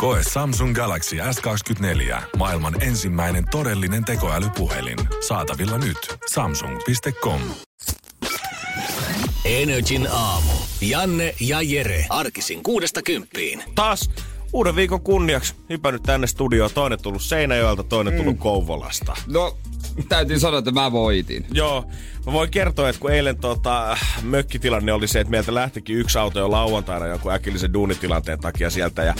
Koe Samsung Galaxy S24. Maailman ensimmäinen todellinen tekoälypuhelin. Saatavilla nyt. Samsung.com. Energin aamu. Janne ja Jere. Arkisin kuudesta kymppiin. Taas uuden viikon kunniaksi hypännyt tänne studioon. Toinen tullut Seinäjoelta, toinen tullut Kouvolasta. No, täytyy sanoa, että mä voitin. Joo, mä voin kertoa, että kun eilen tota, mökkitilanne oli se, että meiltä lähtikin yksi auto jo lauantaina jonkun äkillisen duunitilanteen takia sieltä. Ja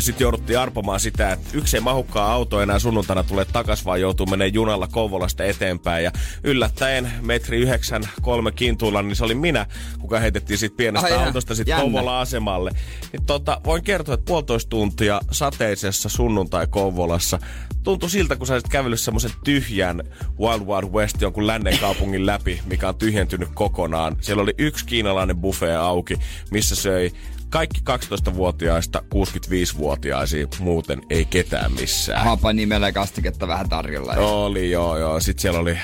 sitten jouduttiin arpomaan sitä, että yksi ei mahukkaa auto enää sunnuntaina tulee takas, vaan joutuu menemään junalla Kouvolasta eteenpäin. Ja yllättäen metri yhdeksän kolme kintuilla, niin se oli minä, kuka heitettiin siitä pienestä Ai autosta sitten. Kouvola-asemalle. Niin tota, voin kertoa, että puolitoista tuntia sateisessa sunnuntai Kouvolassa tuntui siltä, kun sä olisit kävellyt semmoisen tyhjän Wild Wild West jonkun lännen kaupungin läpi, mikä on tyhjentynyt kokonaan. Siellä oli yksi kiinalainen buffet auki, missä söi kaikki 12-vuotiaista 65-vuotiaisiin, muuten ei ketään missään. Hapa nimellä kastiketta vähän tarjolla. Oli, joo, joo. Sitten siellä oli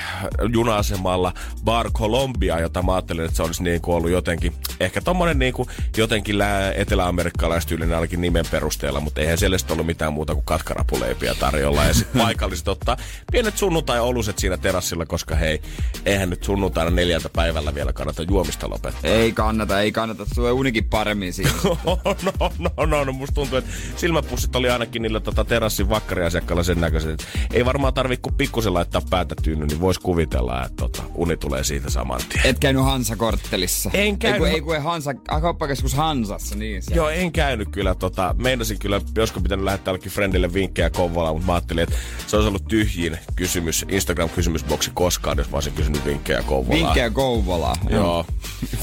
juna-asemalla Bar Colombia, jota mä ajattelin, että se olisi niin kuin ollut jotenkin, ehkä tommonen niin kuin jotenkin lää- etelä-amerikkalaistyylinen ainakin nimen perusteella, mutta eihän siellä ollut mitään muuta kuin katkarapuleipiä tarjolla. Ja sitten paikalliset ottaa pienet sunnuntai-oluset siinä terassilla, koska hei, eihän nyt sunnuntaina neljältä päivällä vielä kannata juomista lopettaa. Ei kannata, ei kannata. Tulee unikin paremmin siinä. No, no, no, no, no, musta tuntuu, että silmäpussit oli ainakin niillä tota, terassin vakkariasiakkailla sen näköiset. että Ei varmaan tarvi kuin pikkusen laittaa päätä tyyny, niin vois kuvitella, että tota, uni tulee siitä saman tien. Et käynyt Hansa-korttelissa. En Ei käynyt. kun, ei kun ei Hansa, ah, kauppakeskus Hansassa, niin se. Joo, en käynyt kyllä. Tota, meinasin kyllä, joskus pitänyt lähettää jollekin friendille vinkkejä Kouvolaan, mutta mä ajattelin, että se olisi ollut tyhjin kysymys, Instagram-kysymysboksi koskaan, jos mä olisin kysynyt vinkkejä Kouvolaan. Vinkkejä Kouvolaa. Joo.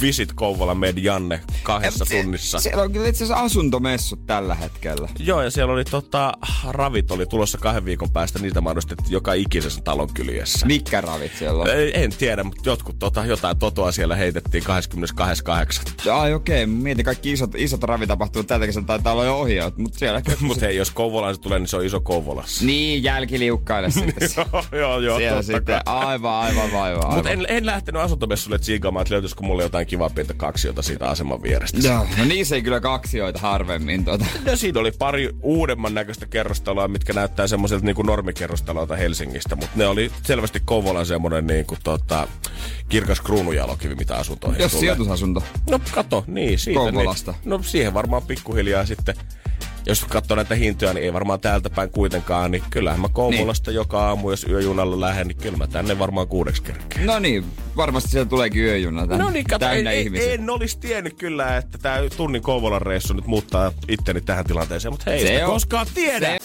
Visit Kouvola med Janne kahdessa Se- tunnissa. Siellä on kyllä itse asiassa asuntomessut tällä hetkellä. Joo, ja siellä oli tota, ravit oli tulossa kahden viikon päästä, niitä mainostettiin joka ikisessä talon kyljessä. Mikä ravit siellä on? Ei, en tiedä, mutta jotkut tota, jotain totoa siellä heitettiin 22.8. Ai okei, okay. mietin kaikki isot, isot ravitapahtumat tältä kesän taitaa olla jo ohi, mutta siellä... Mutta hei, jos Kouvolaan se tulee, niin se on iso Kouvolassa. niin, jälkiliukkaille sitten. joo, joo, joo, siellä totta sitten kai. aivan, aivan, aivan. Mutta aivan. en, en lähtenyt asuntomessulle tsiikaamaan, että löytyisikö mulle jotain kivaa pientä kaksiota siitä aseman vierestä. Joo, no niissä ei kyllä kaksioita harvemmin. Tuota. Ja siinä oli pari uudemman näköistä kerrostaloa, mitkä näyttää semmoiselta niin normikerrostaloilta Helsingistä, mutta ne oli selvästi Kouvolan semmoinen niin kuin, tota, kirkas kruunujalokivi, mitä asuntoihin Jos tulee. sijoitusasunto. No kato, niin siitä. Kouvolasta. Niin, no siihen varmaan pikkuhiljaa sitten, jos katsoo näitä hintoja, niin ei varmaan täältä päin kuitenkaan, niin kyllähän mä Kouvolasta niin. joka aamu, jos yöjunalla lähden, niin kyllä mä tänne varmaan kuudeksi kerkeen. No niin, varmasti siellä tuleekin yöjuna tänne. No niin, kato, täynnä en, ihmisiä. en, en olisi tiennyt kyllä, että tämä tunnin Kouvolan reissu nyt muuttaa itteni tähän tilanteeseen, mutta hei, Se on- koskaan tiedä.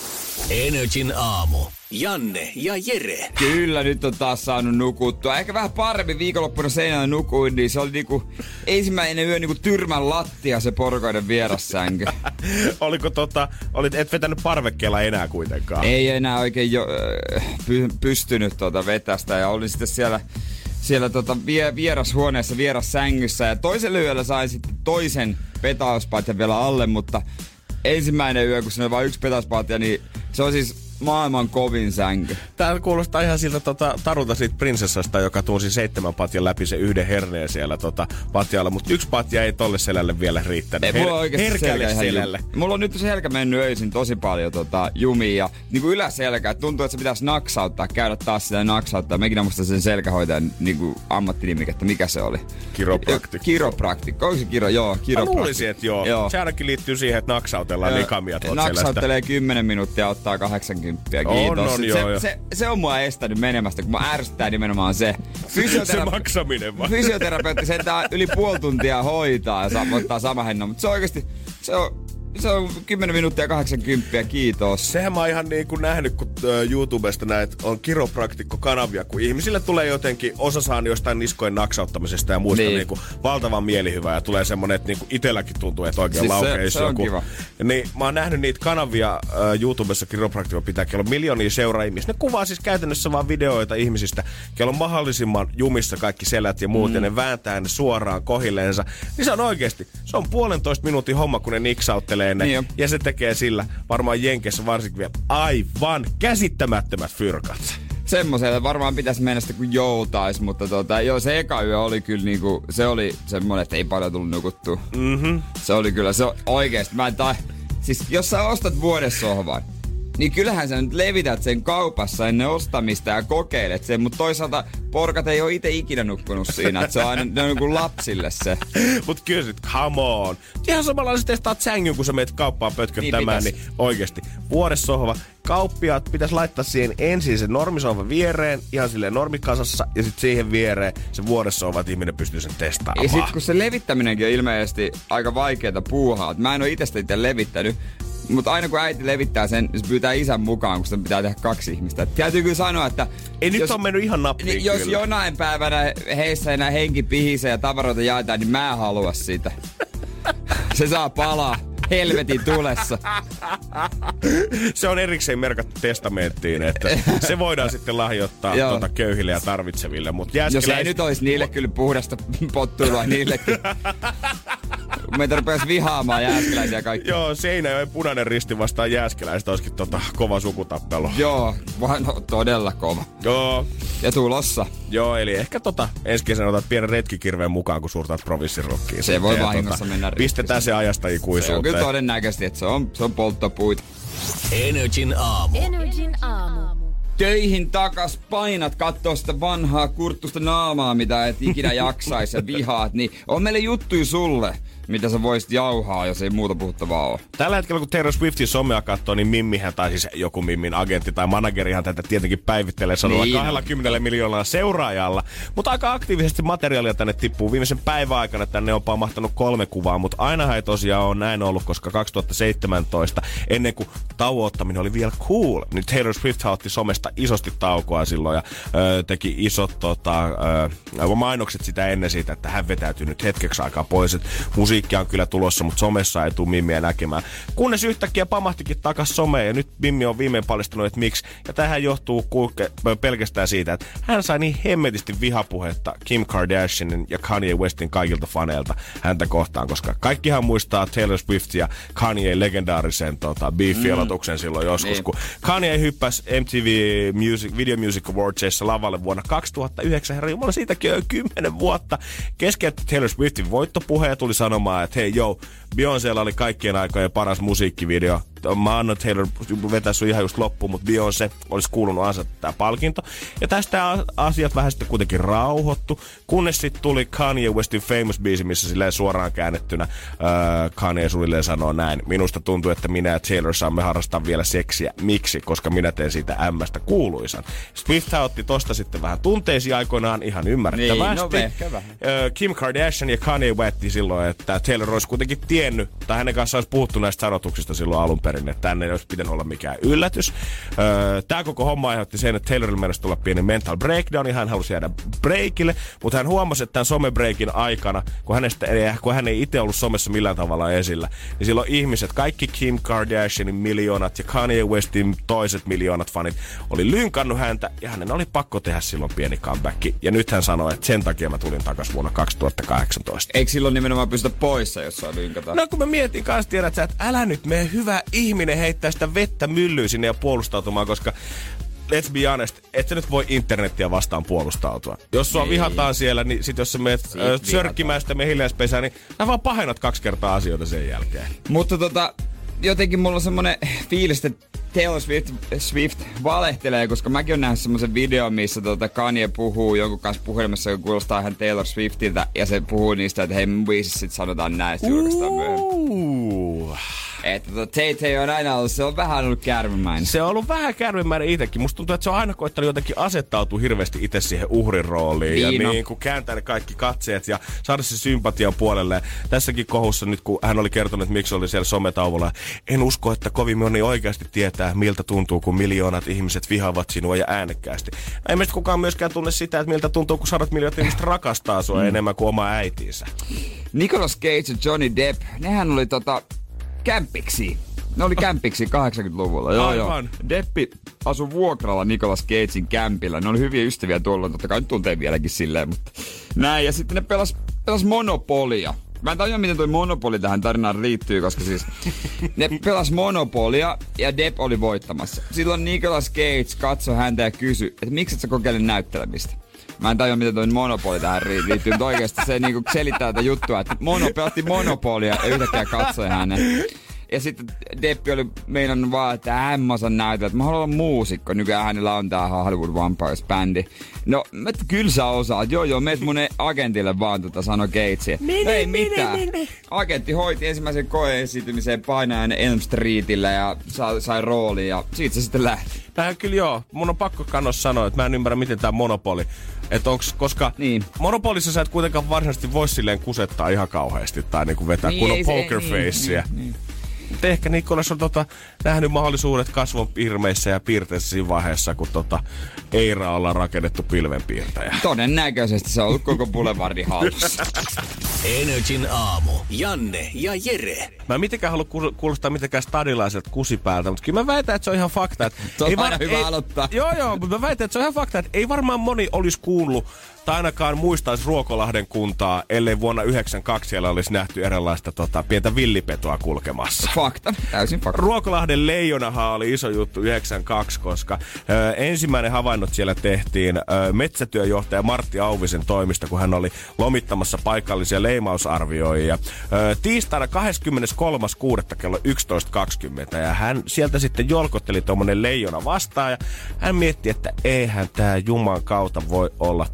se- Energin aamu. Janne ja Jere. Kyllä nyt on taas saanut nukuttua. Ehkä vähän paremmin viikonloppuna seinällä nukuin, niin se oli niinku ensimmäinen yö niinku tyrmän lattia se porukoiden vierassänky. Oliko tota, olit, et vetänyt parvekkeella enää kuitenkaan? Ei enää oikein jo, äh, py, pystynyt tuota vetästä ja olin sitten siellä siellä tota vie, vierashuoneessa, vierassängyssä ja toisella yöllä sain sitten toisen petauspatjan vielä alle, mutta ensimmäinen yö, kun siinä oli vain yksi petauspatja, niin se on siis maailman kovin sänky. Tää kuulostaa ihan siltä tota, tarulta siitä prinsessasta, joka tunsi seitsemän patjan läpi se yhden herneen siellä tota, patjalla, mutta yksi patja ei tolle selälle vielä riittänyt. Ei, mulla herkälle selkä selälle. ju- Mulla on nyt selkä mennyt öisin tosi paljon tota, jumiin ja niin kuin yläselkä. Tuntuu, että se pitäisi naksauttaa, käydä taas sitä naksauttaa. Mekin muista sen selkähoitajan niin kuin ammattinimikettä, mikä se oli. Kiropraktikko. Kiropraktikko. Onko se kiro? Joo, Mä kiropraktikko. luulisin, että joo. joo. Se liittyy siihen, että naksautellaan likamia tuolta selästä. Naksauttelee 10 minuuttia ottaa 80. Kiitos. On, on, se, joo, joo. se, se, on mua estänyt menemästä, kun mä ärsyttää nimenomaan se. Se Fysiotera- maksaminen vaan. fysioterapeutti sentään yli puoli tuntia hoitaa ja saa ottaa sama hennon, mutta se oikeasti, se on, Se on 10 minuuttia 80, kiitos. Sehän mä oon ihan niin kuin nähnyt, kun YouTubesta näet, on kiropraktikko-kanavia, kun ihmisille tulee jotenkin, osa saa jostain niskojen naksauttamisesta ja muista niin. Niin kuin valtavan mielihyvää ja tulee semmonen, että niin kuin itelläkin tuntuu, että oikein siis laukeisi se, se joku. Kiva. Niin mä oon nähnyt niitä kanavia uh, YouTubessa kiropraktikko pitää, kello on miljoonia seuraajia. Ne kuvaa siis käytännössä vaan videoita ihmisistä, kello on mahdollisimman jumissa kaikki selät ja muut mm. ja ne vääntää ne suoraan kohilleensa. Niin se on oikeasti, se on puolentoista minuutin homma, kun ne niksauttelee ne. Niin ja se tekee sillä varmaan Jenkessä varsinkin vielä aivan käsittämättömät fyrkat semmoiselle varmaan pitäisi mennä sitten kun joutais, mutta tota, joo, se eka yö oli kyllä niinku, se oli semmoinen, että ei paljon tullut nukuttua. Mm-hmm. Se oli kyllä, se oikeesti, mä en tai, siis jos sä ostat vuodessohvan, niin kyllähän sä nyt levität sen kaupassa ennen ostamista ja kokeilet sen, mutta toisaalta porkat ei ole itse ikinä nukkunut siinä, että se on aina ne on niin lapsille se. Mut kyllä sit, come on. Ihan samalla sä testaat sängyn, kun sä meet kauppaan pötköttämään, niin, niin oikeesti. Vuodessohva, kauppiaat pitäisi laittaa siihen ensin se normisohva viereen, ihan silleen normikasassa, ja sitten siihen viereen se vuodessohva, että ihminen pystyy sen testaamaan. Ja sitten kun se levittäminenkin on ilmeisesti aika vaikeaa puuhaa, mä en ole itse itse levittänyt, mutta aina kun äiti levittää sen, se pyytää isän mukaan, kun sitä pitää tehdä kaksi ihmistä. Täytyy kyllä sanoa, että... Ei jos, nyt on mennyt ihan nappiin niin, Jos jonain päivänä heissä enää henki pihisee ja tavaroita jaetaan, niin mä en halua sitä. se saa palaa helvetin tulessa. Se on erikseen merkattu testamenttiin, että se voidaan sitten lahjoittaa tuota köyhille ja tarvitseville. Mut Jos ei nyt olisi niille kyllä puhdasta pottuilua niillekin. Meitä rupesi vihaamaan jääskeläisiä kaikki. Joo, Seinäjoen punainen risti vastaan jääskeläistä olisikin tota kova sukutappelu. Joo, vaan no, todella kova. Joo. Ja tulossa. Joo, eli ehkä tota ensi kesänä otat pienen retkikirveen mukaan, kun suurtaat provinssirokkiin. Se voi vahingossa tota, mennä Pistetään se ajasta ikuisuuteen. Se on kyllä todennäköisesti, että se on, se on polttopuita. Energin aamu. Energin aamu. Töihin takas painat kattoo sitä vanhaa kurttusta naamaa, mitä et ikinä jaksaisi ja vihaat, niin on meille juttuja sulle mitä sä voisit jauhaa, jos ei muuta puhuttavaa ole. Tällä hetkellä, kun Taylor Swiftin somea katsoo, niin Mimmihän, tai siis joku Mimmin agentti tai managerihan tätä tietenkin päivittelee sanoa niin. 20 miljoonaa seuraajalla. Mutta aika aktiivisesti materiaalia tänne tippuu. Viimeisen päivän aikana tänne on mahtanut kolme kuvaa, mutta aina ei tosiaan ole näin ollut, koska 2017, ennen kuin tauottaminen oli vielä cool, niin Taylor Swift otti somesta isosti taukoa silloin ja ö, teki isot tota, ö, mainokset sitä ennen siitä, että hän vetäytyy nyt hetkeksi aikaa pois. Et musiikkia on kyllä tulossa, mutta somessa ei tule Mimmiä näkemään. Kunnes yhtäkkiä pamahtikin takas someen ja nyt Mimmi on viimein paljastanut, että miksi. Ja tähän johtuu kulke, pelkästään siitä, että hän sai niin hemmetisti vihapuhetta Kim Kardashianin ja Kanye Westin kaikilta faneilta häntä kohtaan, koska kaikkihan muistaa Taylor Swift ja Kanye legendaarisen tota, beef-aloituksen mm. silloin joskus, niin. kun Kanye hyppäsi MTV Music, Video Music Awardsissa lavalle vuonna 2009. Herra Jumala, siitäkin on kymmenen vuotta. Keskeytti Taylor Swiftin voittopuhe tuli sanomaan, sanomaan, että hei joo, Beyoncélla oli kaikkien aikojen paras musiikkivideo. Mä annan Taylor vetää sun ihan just loppuun, mutta Beyoncé olisi kuulunut ansata tämä palkinto. Ja tästä asiat vähän sitten kuitenkin rauhoittu, kunnes sitten tuli Kanye Westin Famous biisi, missä silleen suoraan käännettynä äh, Kanye suunnilleen sanoo näin. Minusta tuntuu, että minä ja Taylor saamme harrastaa vielä seksiä. Miksi? Koska minä teen siitä ämmästä kuuluisan. Swift otti tosta sitten vähän tunteisia aikoinaan ihan ymmärrettävästi. Niin, no. Äh, Kim Kardashian ja Kanye väitti silloin, että Taylor olisi kuitenkin tiennyt, tai hänen kanssaan olisi puhuttu näistä sanotuksista silloin alun perin, että tänne ei olisi pitänyt olla mikään yllätys. Öö, Tämä koko homma aiheutti sen, että Taylorille mennessä tulla pieni mental breakdown, ja hän halusi jäädä breakille, mutta hän huomasi, että tämän somebreakin aikana, kun, hänestä, kun hän ei itse ollut somessa millään tavalla esillä, niin silloin ihmiset, kaikki Kim Kardashianin miljoonat ja Kanye Westin toiset miljoonat fanit, oli lynkannut häntä, ja hänen oli pakko tehdä silloin pieni comeback. Ja nyt hän sanoi, että sen takia mä tulin takaisin vuonna 2018. Eikö silloin nimenomaan pystytä poissa, jos saa lynkata? No kun mä mietin kanssa, tiedät sä, että älä nyt mene hyvä ihminen heittää sitä vettä myllyyn sinne ja puolustautumaan, koska let's be honest, et sä nyt voi internettiä vastaan puolustautua. Jos sua Ei. vihataan siellä, niin sit jos sä menet äh, sörkkimään sitä mehiläispesää, niin sä vaan pahennat kaksi kertaa asioita sen jälkeen. Mutta tota, jotenkin mulla on semmonen fiilis, että Taylor Swift, Swift valehtelee, koska mäkin olen nähnyt semmoisen videon, missä tota Kanye puhuu jonkun kanssa puhelimessa, joka kuulostaa ihan Taylor Swiftiltä, ja se puhuu niistä, että hei, mun biisissä sit sanotaan näistä julkaistaan myöhemmin. Että tota, Tate on aina ollut, se on vähän ollut kärvimäinen. Se on ollut vähän kärvimäinen itsekin. Musta tuntuu, että se on aina koittanut jotenkin asettautua hirveästi itse siihen uhrin rooliin. Niin ja niin kuin kääntää ne kaikki katseet ja saada se sympatian puolelle. Tässäkin kohussa nyt, kun hän oli kertonut, että miksi oli siellä sometauvolla. En usko, että kovin moni oikeasti tietää, miltä tuntuu, kun miljoonat ihmiset vihaavat sinua ja äänekkäästi. Ei meistä kukaan myöskään tunne sitä, että miltä tuntuu, kun sadat miljoonat ihmiset rakastaa sua enemmän kuin oma äitinsä. Nicolas Cage ja Johnny Depp, nehän oli tota kämpiksi. Ne oli kämpiksi 80-luvulla. Joo, Aivan. joo. Deppi asui vuokralla Nicolas Cagein kämpillä. Ne oli hyviä ystäviä tuolla, totta kai nyt tuntee vieläkin silleen, mutta näin. Ja sitten ne pelas, pelas Monopolia. Mä en tajua, miten toi Monopoli tähän tarinaan liittyy, koska siis ne pelas Monopolia ja Depp oli voittamassa. Silloin Nicolas Cage katsoi häntä ja kysyi, että miksi et sä kokeile näyttelemistä? Mä en tajua, miten toi Monopoli tähän liittyy, mutta oikeasti se niinku selittää tätä juttua, että mono, pelatti Monopolia ja yhtäkkiä katsoi hänen. Ja sitten Deppi oli meinannut vaan, että hän mä osaan näytellä, että mä haluan olla muusikko. Nykyään hänellä on tää Hollywood Vampires-bändi. No, mä, että kyllä sä osaat. Joo, joo, meet mun agentille vaan tota sano Gatesia. No ei mitään. Agentti hoiti ensimmäisen koeesitymisen painajan Elm Streetillä ja sai, sai roolin ja siitä se sitten lähti. Tähän kyllä joo. Mun on pakko kannos sanoa, että mä en ymmärrä, miten tämä monopoli. Että onks, koska Niin. monopolissa sä et kuitenkaan varsinaisesti voi silleen kusettaa ihan kauheasti tai niinku vetää Niin, kunnon poker niin, facea. niin, niin. Mutta ehkä Nikolas on tota, nähnyt mahdollisuudet kasvon pirmeissä ja piirteissä siinä vaiheessa, kun tota, Eira ollaan rakennettu pilvenpiirtäjä. Todennäköisesti se on ollut koko Boulevardin hallussa. Energin aamu. Janne ja Jere. Mä en mitenkään halua kuul- kuulostaa mitenkään stadilaiselta kusipäältä, mutta kyllä mä väitän, että se on ihan fakta. Että Se on ei aina hyvä aloittaa. Joo, joo, mutta mä väitän, että se on ihan fakta, että ei varmaan moni olisi kuullut tai ainakaan muistaisi Ruokolahden kuntaa, ellei vuonna 92 siellä olisi nähty erilaista tota, pientä villipetoa kulkemassa. Fakta, täysin fakta. Ruokolahden leijonahan oli iso juttu 92, koska ö, ensimmäinen havainnot siellä tehtiin ö, metsätyöjohtaja Martti Auvisen toimista, kun hän oli lomittamassa paikallisia leimausarvioijia. Ö, tiistaina 23.6. kello 11.20 ja hän sieltä sitten jolkotteli tuommoinen leijona vastaan ja hän mietti, että eihän tämä Juman kautta voi olla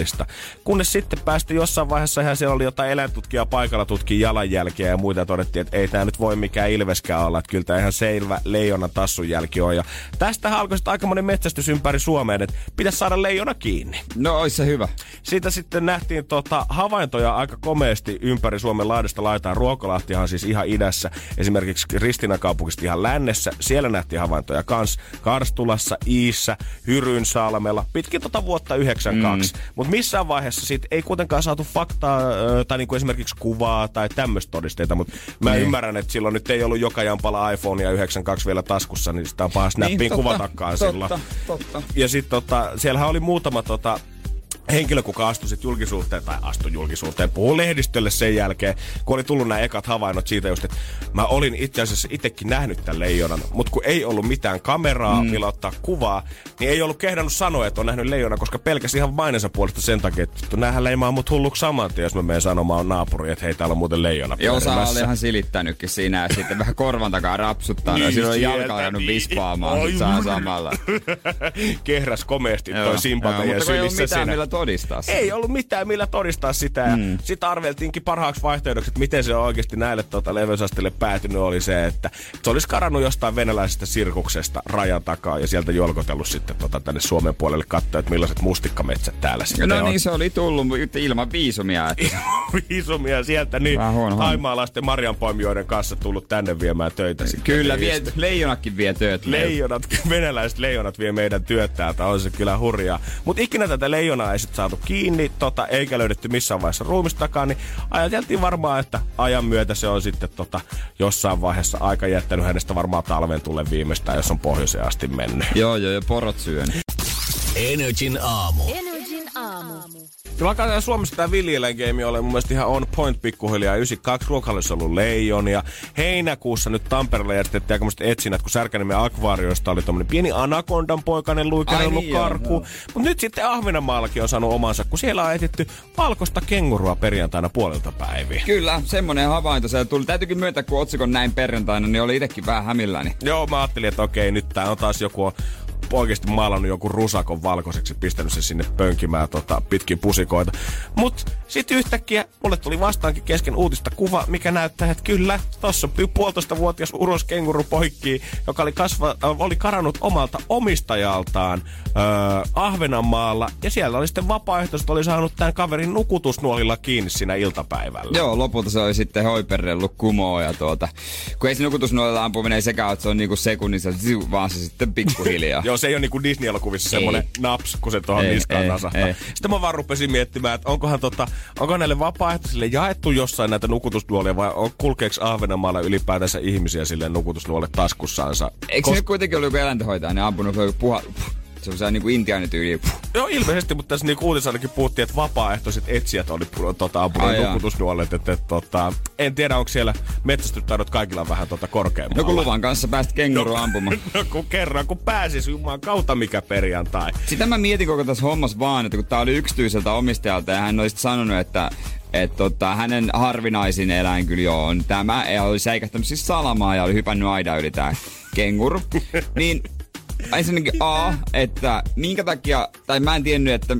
todellista. Kunnes sitten päästi jossain vaiheessa ihan siellä oli jotain eläintutkijaa paikalla tutki jalanjälkiä ja muita ja todettiin, että ei tämä nyt voi mikään ilveskään olla, että kyllä tämä ihan selvä leijona tassun jälki on. Ja tästä alkoi sitten aika monen metsästys ympäri Suomeen, että pitäisi saada leijona kiinni. No, ois se hyvä. Siitä sitten nähtiin tota, havaintoja aika komeasti ympäri Suomen laidasta laitaan. Ruokolahtihan siis ihan idässä, esimerkiksi Ristinakaupungista ihan lännessä. Siellä nähtiin havaintoja kans Karstulassa, Iissä, Hyrynsalmella, pitkin tota vuotta 92. Mm. Mutta missään vaiheessa siitä ei kuitenkaan saatu faktaa tai niinku esimerkiksi kuvaa tai tämmöistä todisteita. Mutta mä Niin. ymmärrän, että silloin nyt ei ollut joka jampala iPhonea 92 vielä taskussa, niin sitä on paha snappiin Niin, totta, kuvatakaan totta, silloin. totta. Ja sitten tota, siellähän oli muutama tota, henkilö, kuka astui sit julkisuuteen, tai astui julkisuuteen, puhui lehdistölle sen jälkeen, kun oli tullut nämä ekat havainnot siitä just, että mä olin itse asiassa itsekin nähnyt tämän leijonan, mutta kun ei ollut mitään kameraa, mm. millä ottaa kuvaa, niin ei ollut kehdannut sanoa, että on nähnyt leijonan, koska pelkäsi ihan mainensa puolesta sen takia, että näähän leimaa mut hulluksi saman tien, jos mä menen sanomaan naapuriin, että hei, täällä on muuten leijona osa pyörimässä. oli ihan silittänytkin siinä ja sitten vähän korvan takaa rapsuttaa. Niin, ja silloin jalka alkanut niin. vispaamaan sit saa samalla. Kehräs komeasti Joo, toi simpata joo, ja sylissä millä todistaa sitä. Ei ollut mitään millä todistaa sitä. Mm. Sitten arveltiinkin parhaaksi vaihtoehdoksi, että miten se on oikeasti näille tuota leveysasteelle päätynyt, oli se, että se olisi karannut jostain venäläisestä sirkuksesta rajan takaa ja sieltä jolkotellut sitten tota tänne Suomen puolelle katsoa, että millaiset mustikkametsät täällä sitten No on. niin, se oli tullut ilman viisumia. Että Viisumia sieltä, niin taimaalaisten marjanpoimijoiden kanssa tullut tänne viemään töitä sitten. kyllä, Niin vie, leijonatkin vie työt. Leijonat, venäläiset leijonat vie meidän työt täältä, on se kyllä hurjaa. Mutta ikinä tätä leijonaa ei sit saatu kiinni, tota, eikä löydetty missään vaiheessa ruumistakaan, niin ajateltiin varmaan, että ajan myötä se on sitten tota, jossain vaiheessa aika jättänyt hänestä varmaan talven tulle viimeistään, jos on pohjoiseen asti mennyt. Joo, joo, ja porot syönyt. Energin aamu. Energin aamu. Kyllä alkaa Suomessa tämä villieläinkeimi ole mun mielestä ihan on point pikkuhiljaa. 92 ruokalissa ollut leijon ja heinäkuussa nyt Tampereella järjestettiin aikamoiset etsinnät, kun Särkänniemen akvaariosta oli tommonen pieni anakondan poikainen Ai luikerellut niin, karku. joo. Mutta nyt sitten Ahvenanmaallakin on saanut omansa, kun siellä on etitty valkoista kengurua perjantaina puolelta päiviä. Kyllä, semmonen havainto se tuli. Täytyykin myöntää, kun otsikon näin perjantaina, niin oli itekin vähän hämilläni. Joo, mä ajattelin, että okei, nyt tää on taas joku oikeasti maalannut joku rusakon valkoiseksi, pistänyt se sinne pönkimään tota, pitkin pusikoita. Mut sitten yhtäkkiä mulle tuli vastaankin kesken uutista kuva, mikä näyttää, että kyllä, tossa on puolitoista vuotias uros kenguru poikki, joka oli, kasva, äh, oli karannut omalta omistajaltaan äh, Ahvenanmaalla. Ja siellä oli sitten vapaaehtoiset oli saanut tämän kaverin nukutusnuolilla kiinni siinä iltapäivällä. Joo, lopulta se oli sitten hoiperrellut kumoa ja tuota, kun ei se nukutusnuolilla ampuminen ei sekään, että se on niinku sekunnissa, vaan se sitten pikkuhiljaa. Joo, se ei ole niinku Disney-elokuvissa semmonen naps, kun se tuohon niskaan nasahtaa. Sitten mä vaan rupesin miettimään, että onkohan tota, onko näille vapaaehtoisille jaettu jossain näitä nukutusnuolia vai on, kulkeeko Ahvenanmaalla ylipäätänsä ihmisiä sille nukutusnuolle taskussaansa? Eikö Kos... se kuitenkin ollut joku eläintenhoitaja, ne ampunut joku puha, se on se niinku intiaanityyli. Joo, ilmeisesti, mutta tässä niinku uutisessa ainakin puhuttiin, että vapaaehtoiset etsijät oli tota, ampunut nukutusnuolet. Että, että, tota, en tiedä, onko siellä metsästystaidot kaikilla vähän tota, korkeammalla. Kun luvan kanssa päästä kenguru no, ampumaan. No kun kerran, kun pääsis jumaan kautta mikä perjantai. Sitä mä mietin koko tässä hommassa vaan, että kun tää oli yksityiseltä omistajalta ja hän olisi sanonut, että että tota, hänen harvinaisin eläin kyllä on tämä. Ja oli säikähtänyt siis salamaa ja oli hypännyt aida yli tää kenguru. niin ensinnäkin A, että minkä takia, tai mä en tiennyt, että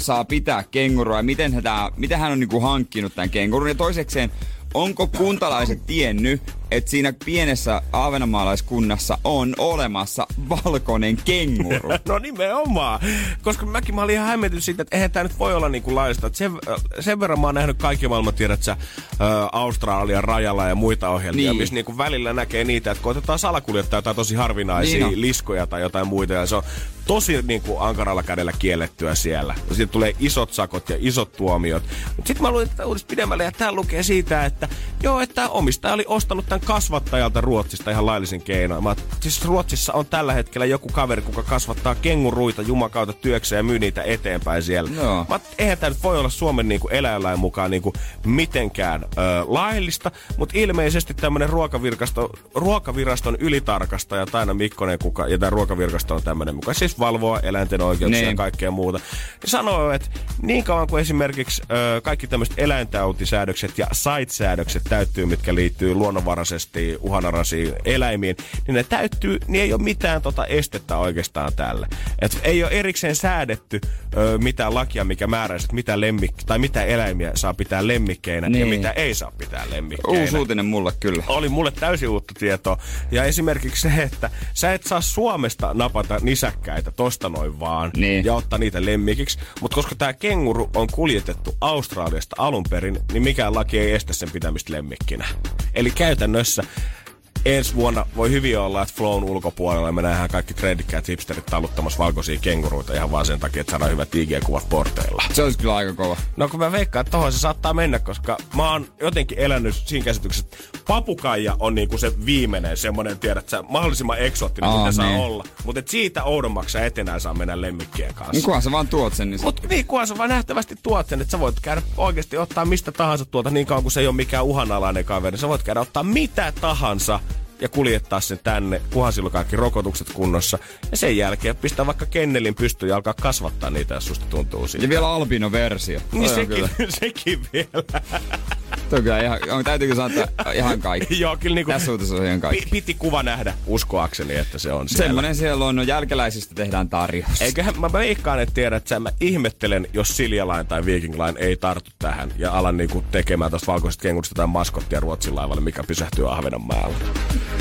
saa pitää kengurua ja miten, hän, miten hän on niinku hankkinut tämän kengurun. Ja toisekseen, onko kuntalaiset tiennyt, että siinä pienessä aavenamaalaiskunnassa on olemassa valkoinen kenguru. no nimenomaan. Koska mäkin mä olin ihan hämmentynyt siitä, että eihän tämä nyt voi olla niin kuin laista. Sen, sen verran mä oon nähnyt kaikki maailman tiedät sä, Australian rajalla ja muita ohjelmia, niin. missä niin kuin välillä näkee niitä, että koitetaan salakuljettaa jotain tosi harvinaisia niin liskoja tai jotain muita. Ja se on tosi niin kuin ankaralla kädellä kiellettyä siellä. Sitten tulee isot sakot ja isot tuomiot. Mutta sitten mä luin tätä uudesta pidemmälle ja tää lukee siitä, että joo, että omistaja oli ostanut tämän kasvattajalta Ruotsista ihan laillisin keinoin. Mä, siis Ruotsissa on tällä hetkellä joku kaveri, kuka kasvattaa kenguruita jumakauta työkseen ja myy niitä eteenpäin siellä. No. Mä, eihän tämä nyt voi olla Suomen niinku eläinlain mukaan niinku mitenkään ö, laillista, mutta ilmeisesti tämmöinen ruokavirkasto, ruokaviraston ylitarkastaja Taina Mikkonen, kuka, ja tämä ruokavirkasto on tämmöinen mukaan, siis valvoa eläinten oikeuksia niin. ja kaikkea muuta. Ja sanoo, että niin kauan kuin esimerkiksi ö, kaikki tämmöiset eläintautisäädökset ja sait-säädökset täyttyy, mitkä liittyy luonnonvaraisesti uhanaraisiin eläimiin, niin ne täyttyy, niin ei ole mitään tota estettä oikeastaan tälle. Et ei ole erikseen säädetty ö, mitään lakia, mikä määräisi, että mitä lemmik tai mitä eläimiä saa pitää lemmikkeinä niin. ja mitä ei saa pitää lemmikkeinä. Uusi uutinen mulle kyllä. Oli mulle täysin uutta tietoa. Ja esimerkiksi se, että sä et saa Suomesta napata nisäkkäitä tosta noin vaan niin. ja ottaa niitä lemmikiksi. Mutta koska tämä kenguru on kuljetettu Australiasta alun perin, niin mikään laki ei estä sen pitämistä lemmikkinä. Eli käytännössä mössä ensi vuonna voi hyvin olla, että Flown ulkopuolella me nähdään kaikki trendikkäät hipsterit taluttamassa valkoisia kenguruita ihan vaan sen takia, että saadaan hyvät IG-kuvat porteilla. Se olisi kyllä aika kova. No kun mä veikkaan, että tohon se saattaa mennä, koska mä oon jotenkin elänyt siinä käsityksessä, että papukaija on niinku se viimeinen semmonen, tiedät sä, mahdollisimman eksoottinen, mitä niin. saa olla. Mutta siitä oudommaksi sä etenää saa mennä lemmikkien kanssa. Niin kunhan sä vaan tuot sen. Niin Mut niin kunhan sä vaan nähtävästi tuot sen, että sä voit käydä oikeasti ottaa mistä tahansa tuolta niin kauan kuin se ei ole mikään uhanalainen kaveri. Sä voit käydä ottaa mitä tahansa ja kuljettaa sen tänne, kunhan silloin kaikki rokotukset kunnossa. Ja sen jälkeen pistää vaikka kennelin pystyyn ja alkaa kasvattaa niitä, jos susta tuntuu siitä. Ja vielä albino-versio. Niin sekin, sekin vielä. Toi kyllä ihan, on, täytyykö sanoa, että ihan kaikki. Joo, kyllä niinku, Tässä on ihan kaikki. Piti kuva nähdä uskoakseni, että se on siellä. Semmoinen siellä on, no jälkeläisistä tehdään tarjous. Eiköhän mä veikkaan, että tiedät, että mä ihmettelen, jos Silja tai Viking Line ei tartu tähän ja alan niinku tekemään tästä valkoisesta kengusta tai maskottia Ruotsin laivalle, mikä pysähtyy Ahvenanmaalle.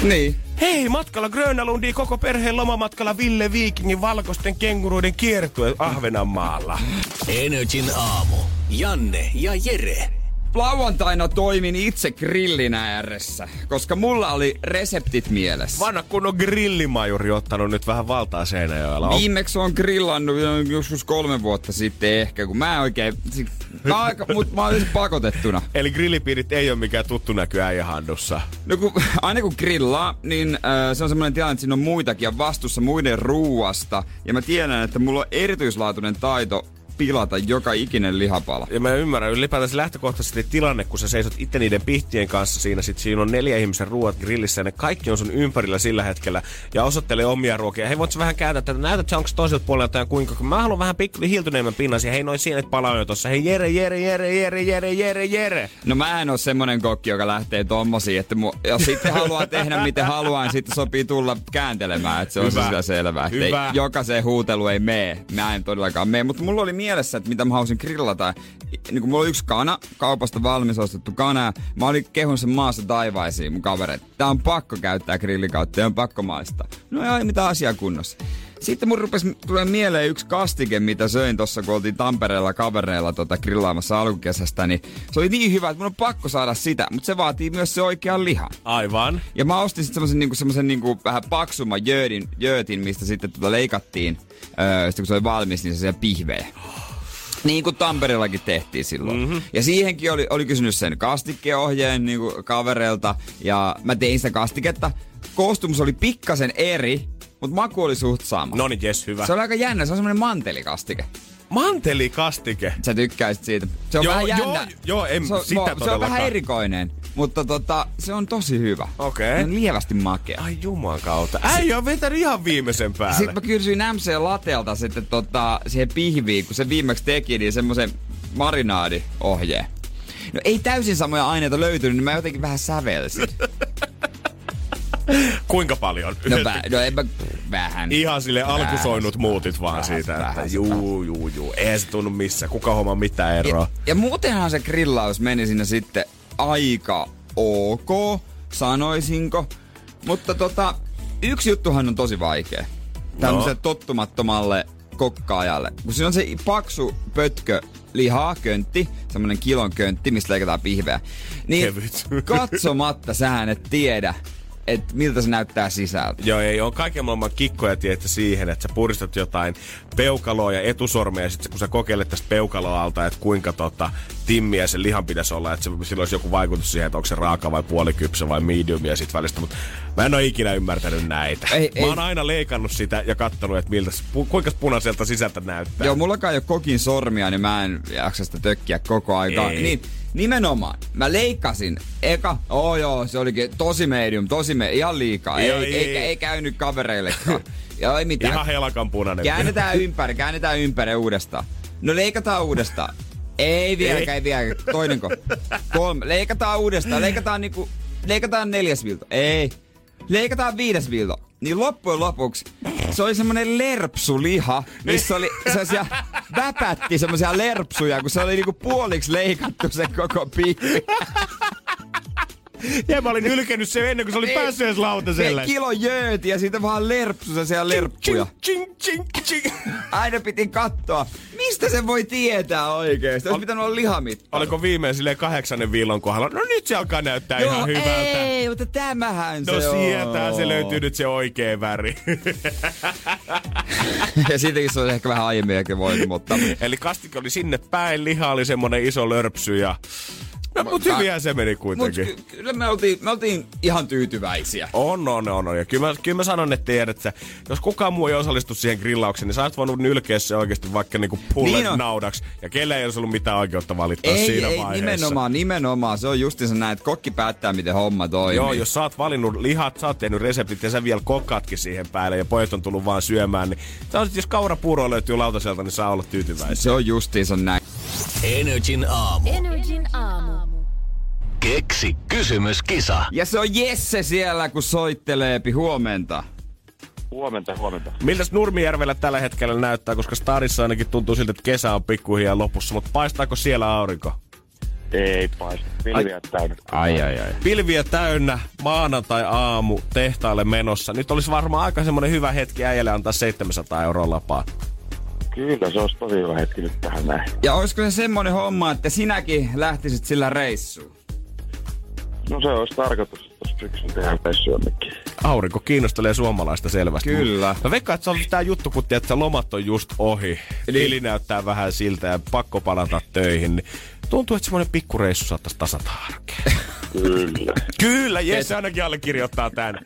Niin. Hei, matkalla Grönalundiin koko perheen lomamatkalla Ville Viikingin valkoisten kenguruiden kiertue Ahvenanmaalla. Energin aamu. Janne ja Jere lauantaina toimin itse grillin ääressä, koska mulla oli reseptit mielessä. Vanha kunnon grillimajuri ottanut nyt vähän valtaa Seinäjoella. Viimeksi on grillannut joskus kolme vuotta sitten ehkä, kun mä oikein... Mä, aika, mut mä olin pakotettuna. Eli grillipiirit ei ole mikään tuttu näky äijähandussa. No kun, aina kun grillaa, niin äh, se on semmoinen tilanne, että siinä on muitakin ja vastuussa muiden ruuasta. Ja mä tiedän, että mulla on erityislaatuinen taito pilata joka ikinen lihapala. Ja mä ymmärrän ylipäätään se lähtökohtaisesti tilanne, kun sä seisot itse niiden pihtien kanssa siinä, sit siinä on neljä ihmisen ruoat grillissä ja ne kaikki on sun ympärillä sillä hetkellä ja osoittelee omia ruokia. Hei, voit vähän kääntää tätä, näytät sä onko toiselta puolelta ja kuinka, kun mä haluan vähän pikku hiiltyneemmän pinnan hei noin sienet palaa jo tossa, hei Jere, Jere, Jere, Jere, Jere, Jere, Jere. No mä en oo semmonen kokki, joka lähtee tommosiin, että mu- jos sitten haluaa tehdä miten haluaa, niin sitten sopii tulla kääntelemään, että se on sitä selvää. Että ei, jokaiseen huutelu ei mene. Mä en todellakaan mene, mutta mulla oli mielessä, että mitä mä halusin grillata. Niin kun mulla oli yksi kana, kaupasta valmis ostettu kana. Mä olin kehun sen maassa taivaisiin mun kavereita. Tää on pakko käyttää grillikautta ja on pakko maistaa. No ei mitä asia kunnossa. Sitten mun rupesi tulee mieleen yksi kastike, mitä söin tuossa, kun oltiin Tampereella kavereilla tota, grillaamassa alkukesästä, niin se oli niin hyvä, että mun on pakko saada sitä, mutta se vaatii myös se oikea liha. Aivan. Ja mä ostin sitten semmosen, niinku, semmosen niinku, vähän paksumman jöötin, jöötin, mistä sitten tota leikattiin, öö, sitten kun se oli valmis, niin se siellä pihvejä. Niin kuin Tampereellakin tehtiin silloin. Mm-hmm. Ja siihenkin oli, oli kysynyt sen kastikkeohjeen niin kavereilta. Ja mä tein sitä kastiketta. Koostumus oli pikkasen eri, mutta maku oli suht sama. No niin, jes, hyvä. Se oli aika jännä, se on semmoinen mantelikastike. Mantelikastike? Sä tykkäisit siitä. Se on joo, vähän jännä. Joo, joo en se on, sitä Se on vähän erikoinen, mutta tota, se on tosi hyvä. Okei. Okay. On lievästi makea. Ai juman kautta. Äijä on vetänyt ihan viimeisen päälle. Sitten mä kysyin MC Latelta sitten tota, siihen pihviin, kun se viimeksi teki, niin semmoisen marinaadiohjeen. No ei täysin samoja aineita löytynyt, niin mä jotenkin vähän sävelsin. Kuinka paljon? No, vä, no en mä, vähän. Ihan sille alkusoinut muutit vaan vähän, siitä, vähän, että juu, juu, juu, ei se tunnu missään. Kuka homma mitään eroa. Ja, ja muutenhan se grillaus meni sinne sitten aika ok, sanoisinko. Mutta tota, yksi juttuhan on tosi vaikea. Tämmöiselle no. tottumattomalle kokkaajalle. Kun siinä on se paksu pötkö lihaa, köntti, semmonen kilon köntti, mistä leikataan pihveä. Niin Kevyt. katsomatta sähän et tiedä, että miltä se näyttää sisältä. Joo, ei ole kaiken maailman kikkoja tietä siihen, että sä puristat jotain peukaloa ja etusormea ja sitten kun sä kokeilet tästä peukaloalta, että kuinka tota, timmiä sen lihan pitäisi olla, että se, sillä olisi joku vaikutus siihen, että onko se raaka vai puolikypsä vai medium ja sit välistä, mutta mä en ole ikinä ymmärtänyt näitä. Ei, mä oon ei. aina leikannut sitä ja kattonut, että miltä, kuinka punaiselta sisältä näyttää. Joo, mulla ei ole kokin sormia, niin mä en jaksa sitä tökkiä koko aikaa. Niin, Nimenomaan. Mä leikkasin. Eka, oh joo, se olikin tosi medium, tosi medium, ihan liikaa. Ei, ei, ei, ei käynyt kavereillekaan. Joo, ei mitään. Ihan helakan punainen. Käännetään ympäri, käännetään ympäri uudestaan. No leikataan uudestaan. Ei vieläkään, ei, ei vieläkään. Toinenko? Kolme. Leikataan uudestaan. Leikataan niinku, leikataan neljäs vilto. Ei. Leikataan viides vilto niin loppujen lopuksi se oli semmonen lerpsuliha, missä oli sellaisia väpätti semmoisia lerpsuja, kun se oli niinku puoliksi leikattu se koko piikki. Ja mä olin ylkenyt se ennen kuin se oli niin, päässyt edes lautaselle. kilo jööti ja siitä vaan lerpsu siellä lerppuja. Ching, ching, ching, ching. Aina piti katsoa, mistä se voi tietää oikeesti. Olisi Ol, pitänyt olla lihamitta. Oliko viimein silleen kahdeksannen viillon kohdalla? No nyt se alkaa näyttää Joo, ihan hyvältä. ei, mutta tämähän no, se No sieltä se löytyy nyt se oikea väri. ja siitäkin se olisi ehkä vähän aiemmin voinut, mutta... Eli kastike oli sinne päin, liha oli semmonen iso lörpsy ja No, mutta hyviä se meni kuitenkin. Mut ky- kyllä me oltiin, me oltiin ihan tyytyväisiä. On, on, on. on. Ja kyllä mä, kyllä mä sanon, että tiedät, että jos kukaan muu ei osallistu siihen grillaukseen, niin sä oot voinut nylkeä se oikeasti vaikka niinku pullet niin naudaksi. Ja kelle ei olisi ollut mitään oikeutta valittaa ei, siinä ei, vaiheessa. nimenomaan, nimenomaan. Se on justiinsa näin, että kokki päättää, miten homma toimii. Joo, jos sä oot valinnut lihat, sä oot tehnyt reseptit ja sä vielä kokkaatkin siihen päälle ja pojat on tullut vaan syömään, niin sä jos kaurapuuro löytyy lautaselta, niin saa olla tyytyväinen. Se on justiinsa näin. Energin aamu. Energin aamu. Keksi kysymyskisa. Ja se on Jesse siellä, kun soitteleepi huomenta. Huomenta, huomenta. Miltä Nurmijärvellä tällä hetkellä näyttää, koska Starissa ainakin tuntuu siltä, että kesä on pikkuhiljaa lopussa, mutta paistaako siellä aurinko? Ei paista. Pilviä ai, täynnä. Ai, ai, ai. Pilviä täynnä, maanantai-aamu tehtaalle menossa. Nyt olisi varmaan aika semmoinen hyvä hetki äijälle antaa 700 euroa lapaa. Kyllä, se olisi tosi hyvä hetki nyt tähän näin. Ja olisiko se semmoinen homma, että sinäkin lähtisit sillä reissuun? No se olisi tarkoitus, että tuossa syksyn tehdään pessu jonnekin. Aurinko kiinnostelee suomalaista selvästi. Kyllä. Mä veikkaan, että se on tää juttu, kun tiedät, että lomat on just ohi. Eli... Tili näyttää vähän siltä ja pakko palata töihin. Niin tuntuu, että semmoinen pikkureissu saattaisi tasata arkeen. Kyllä. Kyllä, Jesse ainakin allekirjoittaa tän.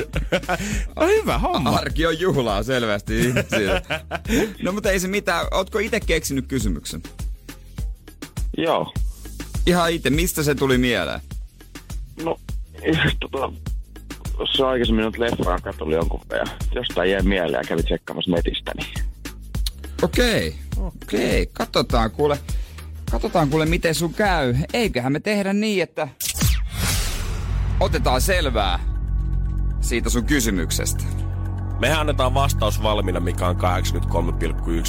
no hyvä homma. Arki on juhlaa selvästi ihmisille. No mutta ei se mitään. Ootko itse keksinyt kysymyksen? Joo. Ihan itse. Mistä se tuli mieleen? No, tota, tuossa aikaisemmin nyt leffaan katselin jonkun ja jostain jäi mieleen ja kävin tsekkaamassa netistä. Niin. Okei, okei. Katsotaan kuule. Katsotaan kuule miten sun käy. Eiköhän me tehdä niin, että otetaan selvää siitä sun kysymyksestä. Mehän annetaan vastaus valmiina, mikä on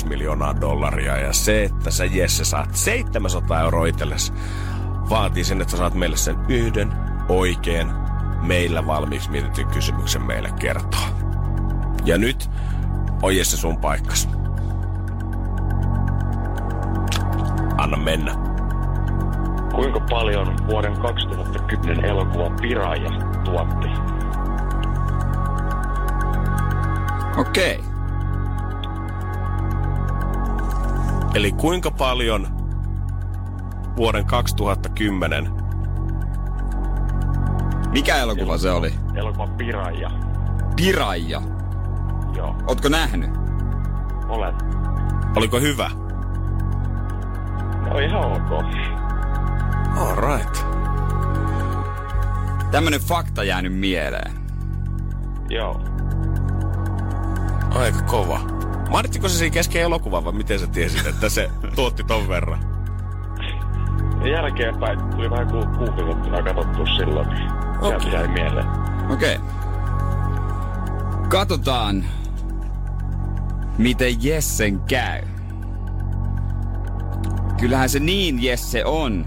83,1 miljoonaa dollaria. Ja se, että sä Jesse saat 700 euroa itsellesi, vaatii sen, että sä saat meille sen yhden oikein meillä valmiiksi mietityn kysymyksen meille kertoa. Ja nyt on Jesse sun paikkas. Anna mennä. Kuinka paljon vuoden 2010 elokuva Piraja tuotti? Okei. Eli kuinka paljon vuoden 2010 Mikä elokuva se oli? Elokuva Piraja. Piraja. Joo, Ootko nähnyt? olen. Oliko hyvä? No ihan ok. All right. Tämmönen fakta jäänyt mieleen. Joo. Aika kova. Mainitsiko se siinä kesken elokuvan vai miten sä tiesit, että se tuotti ton verran? Jälkeenpäin tuli vähän ku- googletettuna katsottua silloin. niin. Sieltä jäi mieleen. Okei. Katsotaan, miten Jessen käy. Kyllähän se niin Jesse on,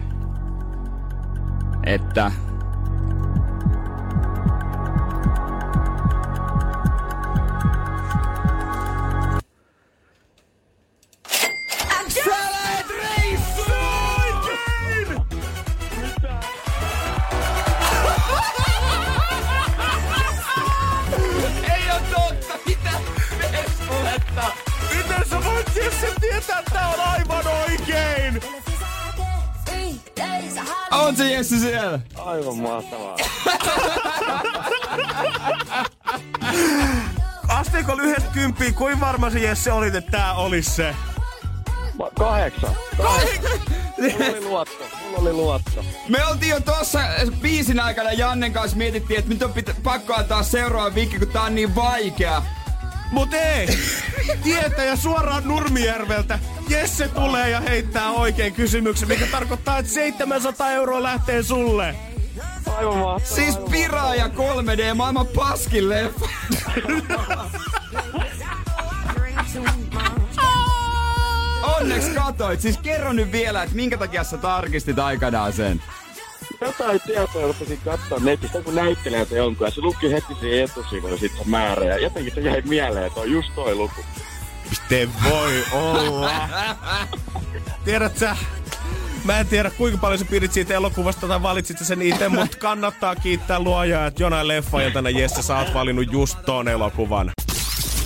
että se Jesse olit, että tää olisi se? Ma- kahdeksan. Mulla oli luotto. Mulla oli luotto. Me oltiin jo tuossa biisin aikana Jannen kanssa mietittiin, että nyt on pitä, pakko antaa seuraava viikki, kun tää on niin vaikea. Mut ei! Tietäjä suoraan Nurmijärveltä. Jesse tulee ja heittää oikein kysymyksen, mikä tarkoittaa, että 700 euroa lähtee sulle. Aivan mahtavaa. Siis Piraaja 3D, maailman paskin leffa. Katoit. Siis kerro nyt vielä, että minkä takia sä tarkistit aikanaan sen. Jotain tietoa rupesin katsoa netistä, kun näyttelijät jonkun, ja se luki heti siinä etusivulla sit se määrä, ja jotenkin se jäi mieleen, että on just toi luku. Miten voi olla? Tiedät sä, mä en tiedä kuinka paljon sä pidit siitä elokuvasta tai valitsit sen itse, mutta kannattaa kiittää luojaa, että jonain leffailtana Jesse sä oot valinnut just ton elokuvan.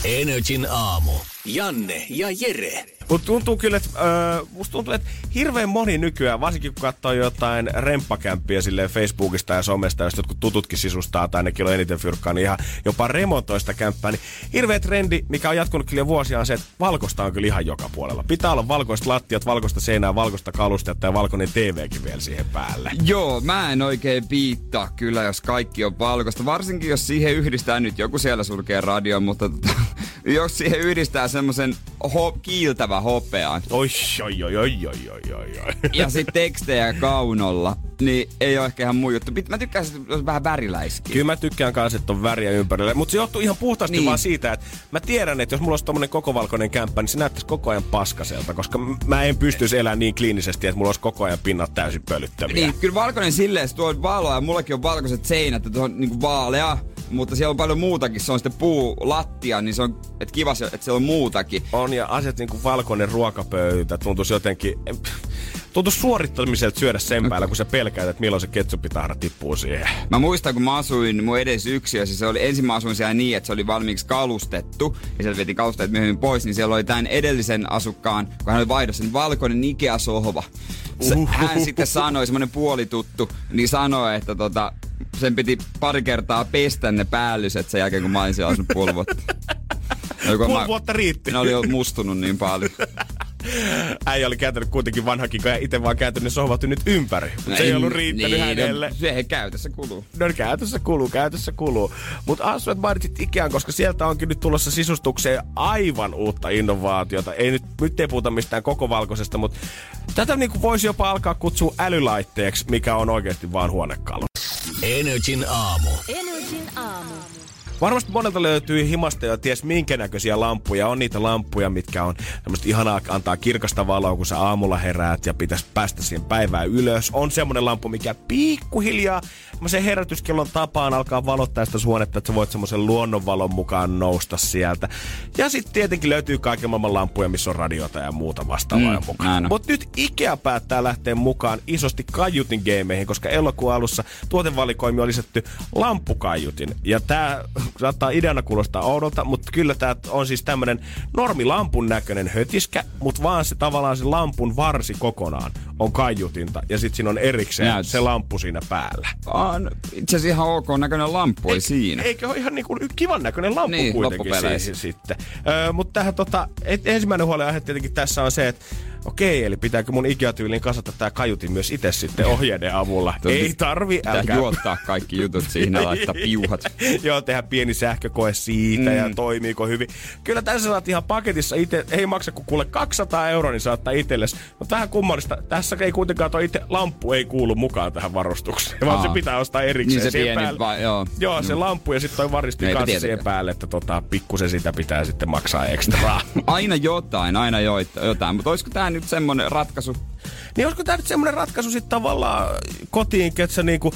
Energin aamu. Janne ja Jere. Mutta tuntuu kyllä, että öö, musta tuntuu, että hirveän moni nykyään, varsinkin kun katsoo jotain remppakämppiä silleen Facebookista ja somesta, jos jotkut tututkin sisustaa tai nekin on eniten fyrkkaa, niin ihan jopa remontoista kämppää, niin hirveä trendi, mikä on jatkunut kyllä jo vuosia, on se, että valkoista on kyllä ihan joka puolella. Pitää olla valkoiset lattiat, valkoista seinää, valkoista kalustetta ja valkoinen TVkin vielä siihen päälle. Joo, mä en oikein piittaa kyllä, jos kaikki on valkoista. Varsinkin jos siihen yhdistää nyt joku siellä sulkee radio, mutta tota, jos siihen yhdistää semmoisen ho- kiiltävä hopean Oi, oi, oi, oi, oi, oi, oi, ja sitten tekstejä kaunolla, niin ei ole ehkä ihan muu juttu. Mä tykkään, että olisi vähän väriläiskiä. Kyllä mä tykkään kanssa, että on väriä ympärillä. Mutta se johtuu ihan puhtaasti Niin. niin. vaan siitä, että mä tiedän, että jos mulla olisi tommonen koko valkoinen kämppä, niin se näyttäisi koko ajan paskaselta, koska mä en pystyisi elämään niin kliinisesti, että mulla olisi koko ajan pinnat täysin pölyttäviä. Niin, kyllä valkoinen silleen, se tuo valoa ja mullakin on valkoiset seinät, että on niinku vaalea, mutta siellä on paljon muutakin. Se on sitten puulattia, niin se on et kiva, että siellä on muutakin. On ja asiat niin kuin valkoinen ruokapöytä tuntuisi jotenkin... Tuntuisi suorittamiselta syödä sen päällä, kun sä pelkäät, että milloin se ketsuppitahra tippuu siihen. Mä muistan, kun mä asuin mun edes yksiössä, se oli ensin mä asuin siellä niin, että se oli valmiiksi kalustettu, ja sieltä vietiin kalusteet myöhemmin pois, niin siellä oli tämän edellisen asukkaan, kun hän oli vaihdossa, niin valkoinen Ikea-sohva. Se, hän sitten sanoi, semmonen puolituttu, niin sanoi, että tota, sen piti pari kertaa pestä ne päällyset sen jälkeen, kun mä olin siellä asunut puoli vuotta. Joko Puoli mä- vuotta riitti. Ne oli jo mustunut niin paljon. Äijä oli kääntänyt kuitenkin vanhakin, kun itse vaan kääntänyt ne sohvat nyt ympäri. Mut se ei ollut riittänyt niin, hänelle. No, se käytössä kuluu. No käytössä kuluu, käytössä kuluu. Mutta Asu, että mainitsit Ikean, koska sieltä onkin nyt tulossa sisustukseen aivan uutta innovaatiota. Ei nyt, nyt ei puhuta mistään koko valkoisesta, mutta tätä niinku voisi jopa alkaa kutsua älylaitteeksi, mikä on oikeasti vaan huonekalu. Energin aamu. Energin aamu. Varmasti monelta löytyy himasta jo ties minkä näköisiä lampuja. On niitä lampuja, mitkä on semmoista ihanaa antaa kirkasta valoa, kun sä aamulla heräät ja pitäisi päästä siihen päivään ylös. On semmoinen lampu, mikä pikkuhiljaa semmoisen herätyskellon tapaan alkaa valottaa sitä suonetta, että sä voit semmoisen luonnonvalon mukaan nousta sieltä. Ja sitten tietenkin löytyy kaiken maailman lampuja, missä on radiota ja muuta vastaavaa Mm, mukaan. Mutta nyt Ikea päättää lähteä mukaan isosti kaiutin gameihin, koska elokuun alussa tuotevalikoimi on lisätty lampukaiutin. Ja tämä saattaa ideana kuulostaa oudolta, mutta kyllä tämä on siis tämmöinen normilampun näköinen hötiskä, mutta vaan se tavallaan se lampun varsi kokonaan on kaiutinta ja sitten siinä on erikseen Näytös. se lamppu siinä päällä. On itse asiassa ihan ok näköinen lamppu, ei siinä. Eikö ole ihan niinku kivan näköinen lamppu Niin, kuitenkin siihen sitten. Öö, mutta tähän tota, et, ensimmäinen huolenaihe tietenkin tässä on se, että okei, eli pitääkö mun Ikea-tyyliin kasata tää kajutin myös itse sitten ohjeiden avulla. Tosi- Ei tarvi, älkää. juottaa kaikki jutut siihen ja laittaa piuhat. Joo, tehdä pieni sähkökoe siitä mm. ja toimiiko hyvin. Kyllä tässä saat ihan paketissa itse, ei maksa kuin kuule 200 euroa, niin saattaa itsellesi. Mutta vähän kummallista, tässä ei kuitenkaan toi itse lamppu ei kuulu mukaan tähän varustukseen, vaan Aa. se pitää ostaa erikseen Niin se pieni päälle. va- joo. joo, se Mm. lamppu ja sitten toi varistin kanssa siihen päälle, että tota, pikkusen sitä pitää sitten maksaa ekstraa. Aina jotain, aina joita- jotain. Mutta olisiko tää nyt semmonen ratkaisu? Niin olisiko tämä nyt semmoinen ratkaisu sitten tavallaan kotiin, ketkä, niinku,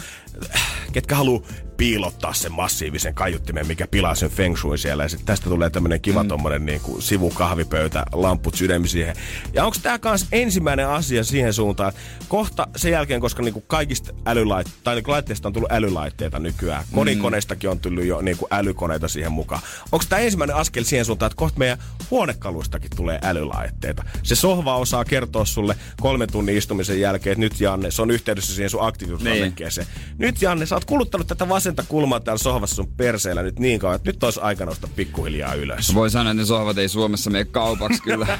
ketkä haluu piilottaa sen massiivisen kaiuttimen, mikä pilaa sen feng shui siellä. Ja sitten tästä tulee tämmöinen kiva mm. tommonen niinku sivukahvipöytä, lamput sydämi siihen. Ja onko tämä kans ensimmäinen asia siihen suuntaan, että kohta sen jälkeen, koska niinku kaikista älylait, tai niinku laitteista on tullut älylaitteita nykyään. Kodikoneistakin on tullut jo niinku älykoneita siihen mukaan. Onko tämä ensimmäinen askel siihen suuntaan, että kohta meidän huonekaluistakin tulee älylaitteita? Se sohva osaa kertoa sulle kolmen tunnin istumisen jälkeen, että nyt Janne, se on yhteydessä siihen sun. Nyt Janne, sä oot kuluttanut tätä vasenta kulmaa täällä sohvassa sun perseellä nyt niin kauan, että nyt olisi aika nousta pikkuhiljaa ylös. Voi sanoa, että ne sohvat ei Suomessa mene kaupaksi kyllä.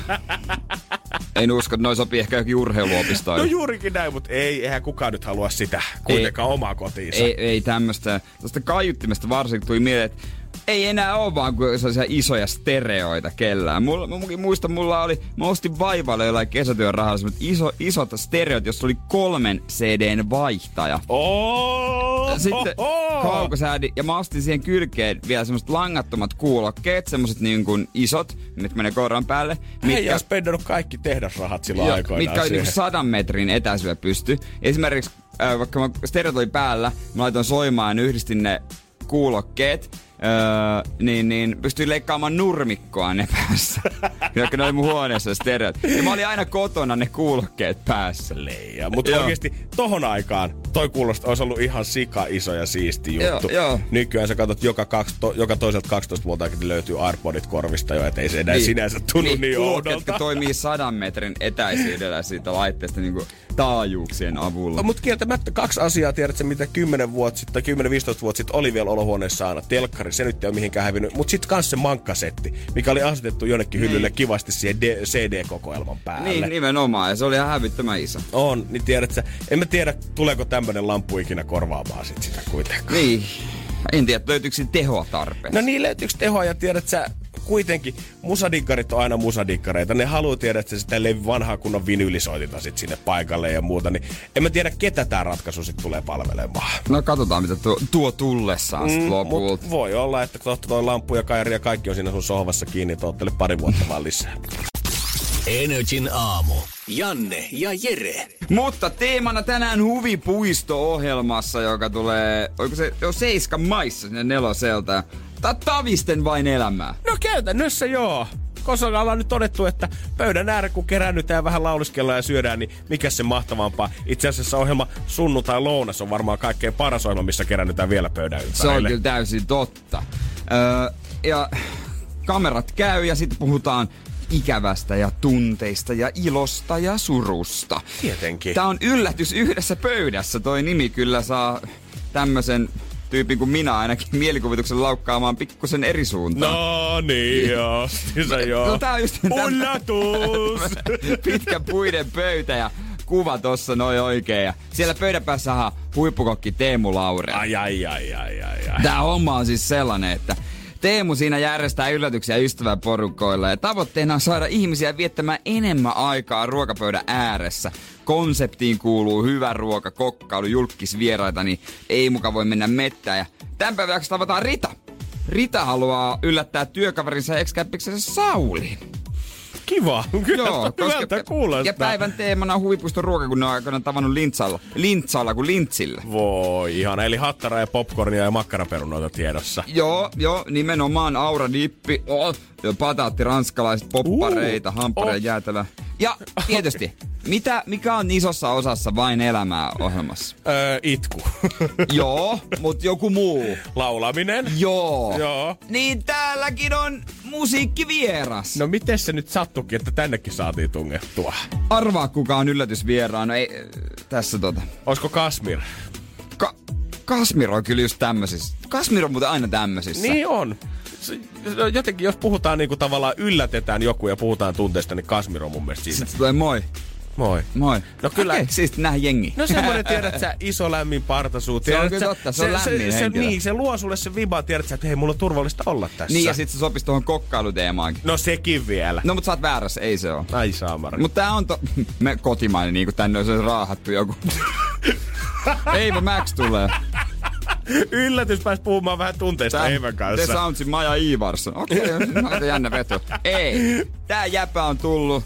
en usko, että noi sopii ehkä johonkin urheiluopistoon. No juurikin näin, mutta ei, eihän kukaan nyt halua sitä kuitenkaan omaa kotiinsa. Ei, ei tämmöstä. Tästä kaiuttimesta varsinkin tuli mieleen, että ei enää ole vaan kuin sellaisia isoja stereoita kellään. Mulla, mä muistan, mulla oli, mä ostin vaivalle jollain kesätyön rahalla iso, isot stereot, jossa oli kolmen CDn vaihtaja. Oh, Sitten oh, oh. kaukosäädi, ja mä ostin siihen kylkeen vielä semmoset langattomat kuulokkeet, semmoset niin kuin isot, mitkä menee koiran päälle. Mitkä... Ei spendannut kaikki tehdasrahat silloin Joo, aikoinaan mitkä oli niinku sadan metrin etäisyydellä pysty. Esimerkiksi äh, vaikka mä stereot oli päällä, mä laitoin soimaan ja yhdistin ne kuulokkeet, öö, niin, niin pystyin leikkaamaan nurmikkoa ne päässä. Jotka ne oli mun huoneessa stereot. Ja mä olin aina kotona ne kuulokkeet päässä. Leija. Mutta Joo. oikeesti tohon aikaan toi kuulostaa, olisi ollut ihan sika iso ja siisti juttu. Joo, joo. Nykyään sä katsot joka, kaksi, to, joka toiselta 12 vuotta löytyy Airpodit korvista jo, ettei se enää niin. sinänsä tunnu niin, niin oudolta. jotka toimii sadan metrin etäisyydellä siitä laitteesta niin kuin taajuuksien avulla. Mutta kieltämättä kaksi asiaa, tiedätkö, mitä 10 vuotta sitten tai 10-15 vuotta sitten oli vielä olohuoneessa aina. Telkkari, se nyt ei ole mihinkään hävinnyt. Mutta sitten kans se mankkasetti, mikä oli asetettu jonnekin hyllylle kivasti siihen D- CD-kokoelman päälle. Niin, nimenomaan. Ja se oli ihan hävyttömän iso. On, niin tiedätkö, en mä tiedä, tuleeko tämmönen lamppu ikinä korvaamaan sit sitä kuitenkaan. Niin. En tiedä, löytyykö tehoa tarpeeksi. No niin, löytyykö tehoa ja tiedät sä, kuitenkin musadikkarit on aina musadikkareita. Ne haluaa tiedä, että sitä vanhaa kunnon vinyylisoitinta sit sinne paikalle ja muuta. Niin en mä tiedä, ketä tämä ratkaisu sit tulee palvelemaan. No katsotaan, mitä tuo, tuo tullessaan mm, lopulta. voi olla, että totta toi lamppu ja kairi ja kaikki on siinä sun sohvassa kiinni, toottele pari vuotta vaan lisää. Energin aamu. Janne ja Jere. Mutta teemana tänään huvipuisto-ohjelmassa, joka tulee, oliko se jo Seiskan maissa sinne neloselta. Tää tavisten vain elämää. No käytännössä joo. Koska ollaan nyt todettu, että pöydän äärä kun kerännytään ja vähän lauliskellaan ja syödään, niin mikä se mahtavampaa. Itse asiassa ohjelma Sunnuntai lounas on varmaan kaikkein paras ohjelma, missä kerännytään vielä pöydän Se on ympärille. kyllä täysin totta. Öö, ja kamerat käy ja sitten puhutaan ikävästä ja tunteista ja ilosta ja surusta. Tietenkin. Tää on yllätys yhdessä pöydässä. Toi nimi kyllä saa tämmöisen tyypin kuin minä ainakin mielikuvituksen laukkaamaan pikkusen eri suuntaan. No niin, joo. Se joo. No, tää on just Ullatus! pitkä puiden pöytä ja kuva tossa noin oikein. Ja siellä pöydän päässä huippukokki Teemu Laure. Ai, ai, ai, ai, ai, ai. Tää homma on siis sellainen, että Teemu siinä järjestää yllätyksiä ystäväporukoilla ja tavoitteena on saada ihmisiä viettämään enemmän aikaa ruokapöydän ääressä. Konseptiin kuuluu hyvä ruoka, kokkailu, julkisvieraita, niin ei muka voi mennä mettään. Ja tämän päivän tavataan Rita. Rita haluaa yllättää työkaverinsa ex Sauli. Kiva. Kyllä Joo, koska, kuulostaa. Ja päivän teemana on huipuiston ruoka, kun ne on aikoinaan tavannut lintsalla. Lintsalla kuin lintsillä. Voi ihan, eli hattara ja popcornia ja makkaraperunoita tiedossa. Joo, joo, nimenomaan aura dippi, oh, pataatti, ranskalaiset, poppareita, uh, hamppareja, oh. jäätelä. Ja tietysti, mitä, mikä on isossa osassa vain elämää ohjelmassa? Öö, itku. Joo, mutta joku muu. Laulaminen. Joo. Joo. Niin täälläkin on musiikkivieras. No miten se nyt sattukin, että tännekin saatiin tungettua? Arvaa kuka on yllätysvieraan. No ei, tässä tota. Olisiko Kasmir? Ka- Kasmir on kyllä just tämmöisissä. Kasmir on muuten aina tämmöisissä. Niin on. Jotenkin jos puhutaan niinku tavallaan yllätetään joku ja puhutaan tunteista, niin Kasmir on mun mielestä siinä. Sitten tulee moi. Moi. Moi. No kyllä. Okay, siis nähdä jengi. No semmoinen, tiedät sä, iso lämmin partasuu. Se on kyllä totta, se on lämmin se, se, niin, se luo sulle se viba, tiedät sä, että hei, mulla on turvallista olla tässä. Niin, ja sit se sopisi tuohon kokkailuteemaankin. No sekin vielä. No, mutta sä oot väärässä, ei se oo. Ai saamari. Mutta tää on to... Me kotimainen, niinku tänne on se raahattu joku. Eivä Max tulee. Yllätys pääs puhumaan vähän tunteista Tää, Eivän kanssa. The Soundsin Maja Ivarsson. Okei, okay, aika jännä veto. Ei, tää jäpä on tullut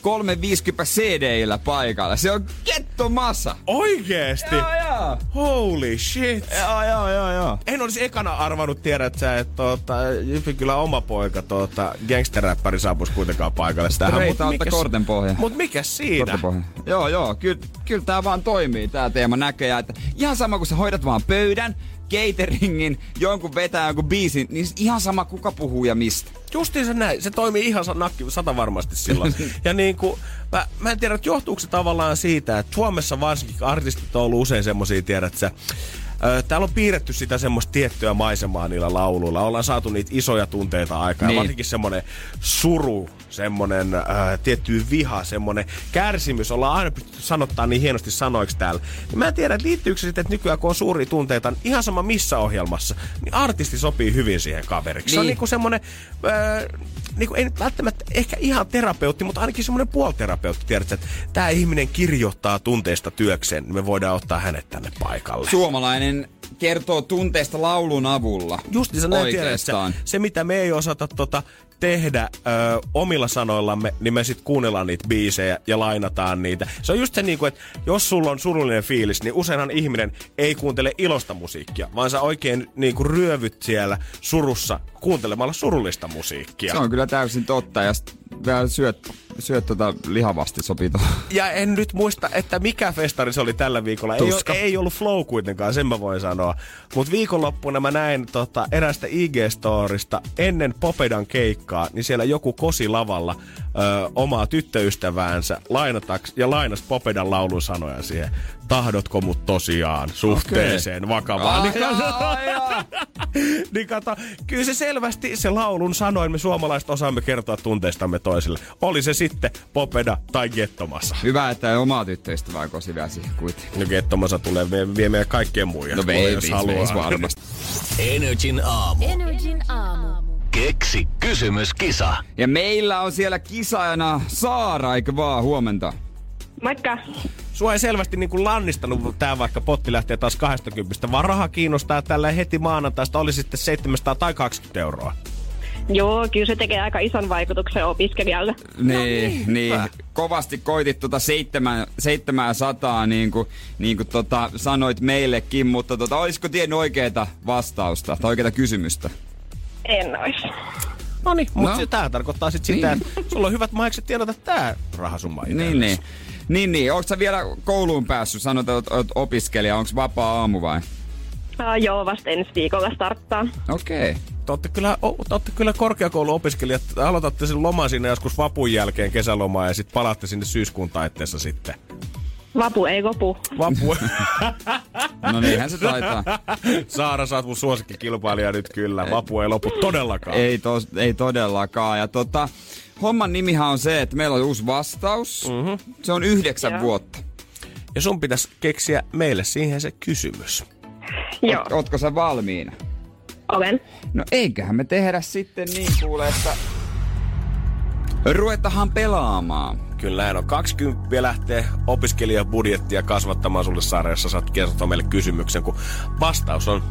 350 CD-illä paikalla. Se on ketto massa. Oikeesti? Joo, joo. Holy shit. Joo, joo, joo, joo. En olisi ekana arvannut tiedä, että sä, että tuota, Jyppi kyllä oma poika tuota, gangsteräppäri saapuisi kuitenkaan paikalle tähän. Mutta mikä, korten pohja. Mut mikä siinä? Joo, joo. Kyllä, kyllä tää vaan toimii, tää teema näköjään. Että ihan sama, kun sä hoidat vaan pöydän, cateringin, jonkun vetää jonkun biisin, niin ihan sama kuka puhuu ja mistä. se näin. Se toimii ihan nakki, sata varmasti silloin. ja niin kuin, mä, mä en tiedä, että johtuuko se tavallaan siitä, että Suomessa varsinkin artistit on ollut usein semmosia, tiedät sä, Täällä on piirretty sitä semmoista tiettyä maisemaa niillä lauluilla. Ollaan saatu niitä isoja tunteita aikaa. Niin. Varsinkin semmoinen suru, semmoinen äh, tietty viha, semmoinen kärsimys. Ollaan aina pystytty sanottaa niin hienosti sanoiksi täällä. Niin mä en tiedä, että liittyykö se sitten, että nykyään kun on suuria tunteita, niin ihan sama missä ohjelmassa, niin artisti sopii hyvin siihen kaveriksi. Niin. Se on niin. niinku semmoinen, äh, niinku, ei nyt välttämättä ehkä ihan terapeutti, mutta ainakin semmoinen puolterapeutti. Tiedätkö, että tämä ihminen kirjoittaa tunteista työkseen, niin me voidaan ottaa hänet tänne paikalle. Suomalainen kertoo tunteista laulun avulla. Just niin näin tiedät, se, se mitä me ei osata tota, tehdä ö, omilla sanoillamme, niin me sitten kuunnellaan niitä biisejä ja lainataan niitä. Se on just se, niinku, että jos sulla on surullinen fiilis, niin useinhan ihminen ei kuuntele ilosta musiikkia, vaan sä oikein niinku, ryövyt siellä surussa kuuntelemalla surullista musiikkia. Se on kyllä täysin totta ja vielä syöt, syöt tota lihavasti sopii tuohon. Ja en nyt muista, että mikä festari se oli tällä viikolla. Ei, ei ollut flow kuitenkaan, sen mä voin sanoa. Mutta viikonloppuna mä näin tota, erästä IG-storista ennen Popedan keikkaa, niin siellä joku kosi lavalla ö, omaa tyttöystäväänsä lainataks, ja lainas Popedan laulun sanoja siihen. Tahdotko mut tosiaan suhteeseen okay. vakavaan? Niin, niin kato, kyllä se selvästi se laulun sanoin, me suomalaiset osaamme kertoa tunteistamme toisille. Oli se sitten Popeda tai Gettomassa. Hyvä, että ei omaa tyttöystävää kosi vielä siihen kuitenkin. No Gettomassa tulee vie, vie meidän kaikkien muija. No vei, jos haluaa. varmasti. Energin aamu. Energin aamu. Keksi kysymyskisa. Ja meillä on siellä kisajana Saara, eikö vaan? Huomenta. Moikka. Sua ei selvästi niin kuin lannistanut tää vaikka potti lähtee taas 20, vaan raha kiinnostaa tällä heti maanantaista, oli sitten 700 tai 20 euroa. Joo, kyllä se tekee aika ison vaikutuksen opiskelijalle. Niin, no niin, niin. kovasti koitit tuota 700, niin kuin, niin kuin tota, sanoit meillekin, mutta tota, olisiko tiennyt oikeita vastausta tai oikeita kysymystä? En ois. No niin, mutta no. tämä tarkoittaa sitten sitä, niin. että sulla on hyvät maikset tiedota tämä rahasumma Niin, niin. Niin, niin. Onko sä vielä kouluun päässyt? Sanoit, että olet opiskelija. Onko vapaa aamu vai? Uh, joo, vasta ensi viikolla starttaa. Okei. Okay. Te olette kyllä, olette kyllä korkeakouluopiskelijat. Aloitatte sen loman sinne joskus vapun jälkeen kesälomaa ja sitten palaatte sinne syyskuun taitteessa sitten. Vapu ei kopu. Vapu. No niinhän se taitaa. Saara, sä oot mun suosikkikilpailija nyt kyllä. Vapu ei lopu todellakaan. Ei, tos, ei todellakaan. Ja tota, homman nimihän on se, että meillä on uusi vastaus. Mm-hmm. Se on yhdeksän Joo. vuotta. Ja sun pitäisi keksiä meille siihen se kysymys. Joo, Oot, ootko sä valmiina? olen. No eiköhän me tehdä sitten niin kuule, että ruvettahan pelaamaan. Kyllä on. 20 lähtee opiskelijabudjettia kasvattamaan sulle sarjassa. Saat kertoa meille kysymyksen, kun vastaus on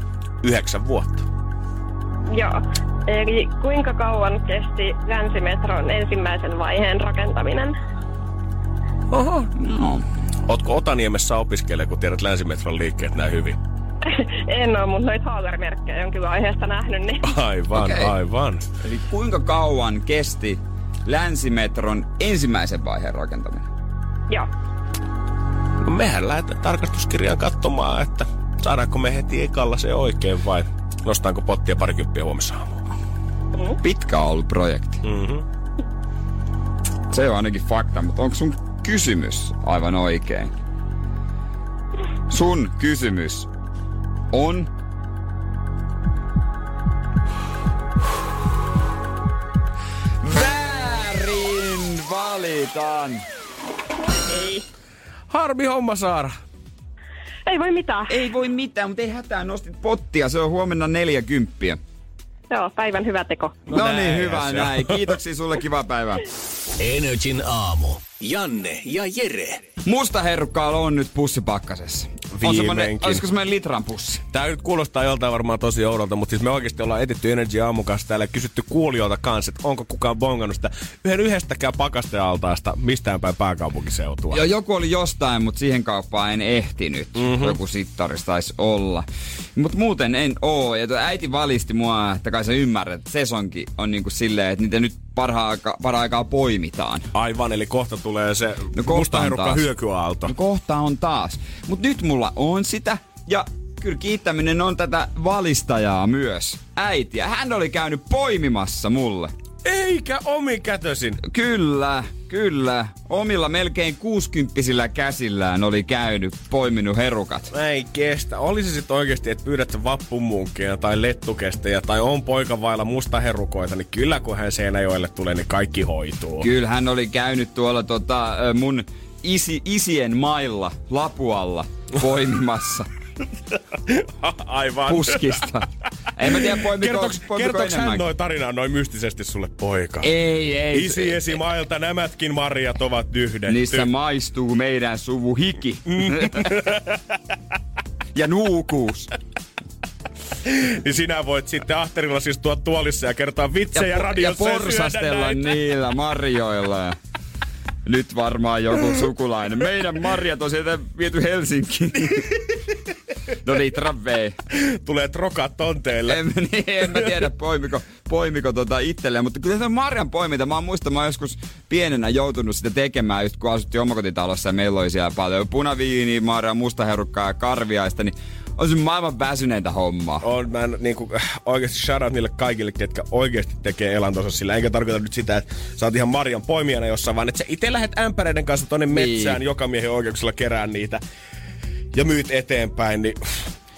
yhdeksän vuotta. Joo. Eli kuinka kauan kesti Länsimetron ensimmäisen vaiheen rakentaminen? Oho. No. Ootko Otaniemessä opiskelija, kun tiedät Länsimetron liikkeet näin hyvin? en ole, mutta noita haagarmerkkejä on kyllä aiheesta nähnyt, niin Aivan, okay. aivan. Eli kuinka kauan kesti Länsimetron ensimmäisen vaiheen rakentaminen? joo. No mehän lähdetään tarkastuskirjaan katsomaan, että saadaanko me heti ekalla se oikein vai nostaanko pottia parikymppiä huomissa aamulla. Pitkä on ollut projekti. Mm-hmm. Se on ainakin fakta, mutta onko sun kysymys aivan oikein? Sun kysymys on... Väärin valitaan. Harmi homma, Saara. Ei voi mitään. Ei voi mitään, mutta ei hätää, nostit pottia. Se on huomenna 40. Joo, päivän hyvä teko. No, no niin, hyvä näin. Kiitoksia sulle, kivaa päivää. Energin aamu. Janne ja Jere. Musta herukkaalla on nyt pussi pakkasessa. On semmonen, Viimeinkin. olisiko semmonen litran pussi? Tää nyt kuulostaa joltain varmaan tosi oudolta, mutta siis me oikeasti ollaan etitty Energy aamun kanssa täällä ja kysytty kuulijoilta kanssa, että onko kukaan bongannut sitä yhden yhdestäkään pakastealtaasta mistään päin pääkaupunkiseutua. Joo, joku oli jostain, mutta siihen kauppaan en ehtinyt. Mm-hmm. Joku sittaris taisi olla. Mutta muuten en oo. Ja äiti valisti mua, että kai sä ymmärrät, että sesonki on niinku silleen, että niitä nyt parhaa aika, aikaa poimitaan. Aivan, eli kohta tulee se No kohta taas. hyökyaalto. No kohta on taas. Mutta nyt mulla on sitä. Ja kyllä kiittäminen on tätä valistajaa myös. Äitiä. Hän oli käynyt poimimassa mulle. Eikä omikätösin. Kyllä, kyllä. Omilla melkein 60 käsillään oli käynyt poiminut herukat. Mä ei kestä. Oli se sitten oikeasti, että pyydät sä vappumunkia tai lettukestejä tai on poika vailla mustaherukoita, niin kyllä kun hän Seinäjoelle tulee, niin kaikki hoituu. Kyllä hän oli käynyt tuolla tota, mun isi, isien mailla Lapualla poimimassa Aivan. puskista. En mä tiedä poimiko, Kertoks, poimiko kertoks hän noin tarinaa noin mystisesti sulle, poika? Ei, ei. Isi esimailta nämätkin marjat ovat yhdetty. Niissä maistuu meidän suvu hiki. ja nuukuus. niin sinä voit sitten ahterilla siis tuoda tuolissa ja kertoa vitsejä ja, ja radiossa syödä porsastella näitä. niillä marjoilla. Nyt varmaan joku sukulainen. Meidän marjat on sieltä viety Helsinkiin. no niin, travee. Tulee trokat tonteille. En, niin, en mä tiedä poimiko, poimiko tota itselleen, mutta kyllä se on marjan poiminta. Mä muistan, mä oon joskus pienenä joutunut sitä tekemään, just kun asuttiin omakotitalossa ja meillä oli siellä paljon punaviiniä, marja, mustaherukkaa ja karviaista, niin on se maailman väsyneintä hommaa. on, mä en niinku, oikeasti shout out niille kaikille, ketkä oikeasti tekee elantonsa sillä. Enkä tarkoita nyt sitä, että sä oot ihan Marjan poimijana jossain, vaan että sä itse lähdet ämpäreiden kanssa tonne Niin. metsään joka miehen oikeuksilla kerää niitä ja myyt eteenpäin, niin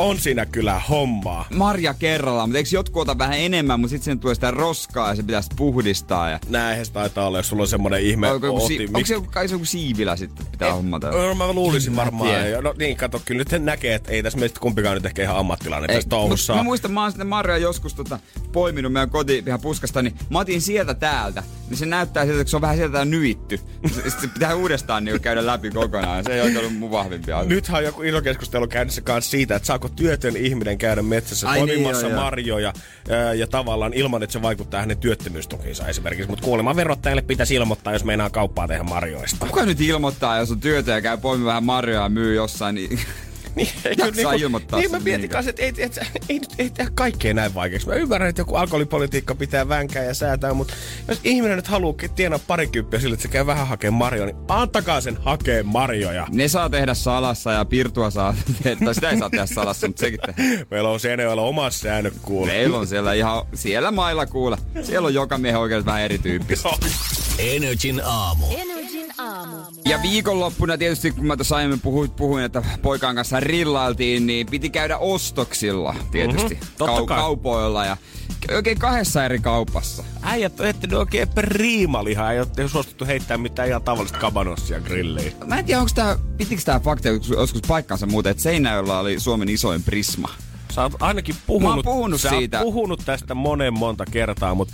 on siinä kyllä hommaa. Marja kerrallaan, mutta eikö jotkut ota vähän enemmän, mutta sitten sen tulee sitä roskaa ja se pitäisi puhdistaa. Ja... Näinhän se taitaa olla, jos sulla on semmonen ihme Onko, joku, si- oti. onko se joku, kai se joku siivilä sitten pitää hommata? No, mä luulisin mä varmaan. Ja No niin, kato, kyllä nyt näkee, että ei tässä meistä kumpikaan nyt ehkä ihan ammattilainen Ei, tässä touhussa. Mä muistan, mä oon sitten Marja joskus tota, poiminut meidän kotipihan puskasta, niin mä otin sieltä täältä. Niin se näyttää siltä, että se on vähän sieltä nyitty. Sitten se pitää uudestaan niin käydä läpi kokonaan. Se ei oikein ollut mun vahvimpi asia. Nythän on joku iso keskustelu käynnissä kanssa siitä, että saako työtön ihminen käydä metsässä Ai niin, poimimassa joo, marjoja ää, ja tavallaan ilman, että se vaikuttaa hänen työttömyystukiinsa esimerkiksi. Mutta kuulemma verottajalle pitäisi ilmoittaa, jos meinaa kauppaa tehdä marjoista. Kuka nyt ilmoittaa, jos on työtä ja käy poimin vähän marjoja ja myy jossain, niin Niin, Jaksaa ilmoittaa Niin sen mä mietin kanssa, että ei, et, ei, nyt ei tehdä kaikkea näin vaikeaksi. Mä ymmärrän, että joku alkoholipolitiikka pitää vänkää ja säätää, mutta jos ihminen nyt haluaa tienaa parikymppiä sille, että se käy vähän hakemaan marjoja, niin antakaa sen hakea marjoja. ne saa tehdä salassa ja pirtua saa tehdä, tai sitä ei saa tehdä salassa, mutta sekin tehdään. Meillä on Seinäjoella omat säännöt kuule. Meillä on siellä ihan, siellä mailla kuule. Siellä on joka miehen oikeudet vähän erityyppistä. Energin aamu. Energin aamu. Ja viikonloppuna tietysti, kun mä tuossa aiemmin puhuin, puhuin, että poikaan kanssa rillailtiin, niin piti käydä ostoksilla tietysti. Mhm, totta kai. kaupoilla ja oikein kahdessa eri kaupassa. Äijät on etsinyt oikein priimalihaa, ei ole suostuttu heittää mitään ihan tavallista kabanossia grilliin. Mä en tiedä, onko tää, pitikö tää fakta joskus paikkansa muuten, että Seinäjoella oli Suomen isoin prisma. Sä oot ainakin puhunut, puhunut sä siitä. Puhunut tästä monen monta kertaa, mutta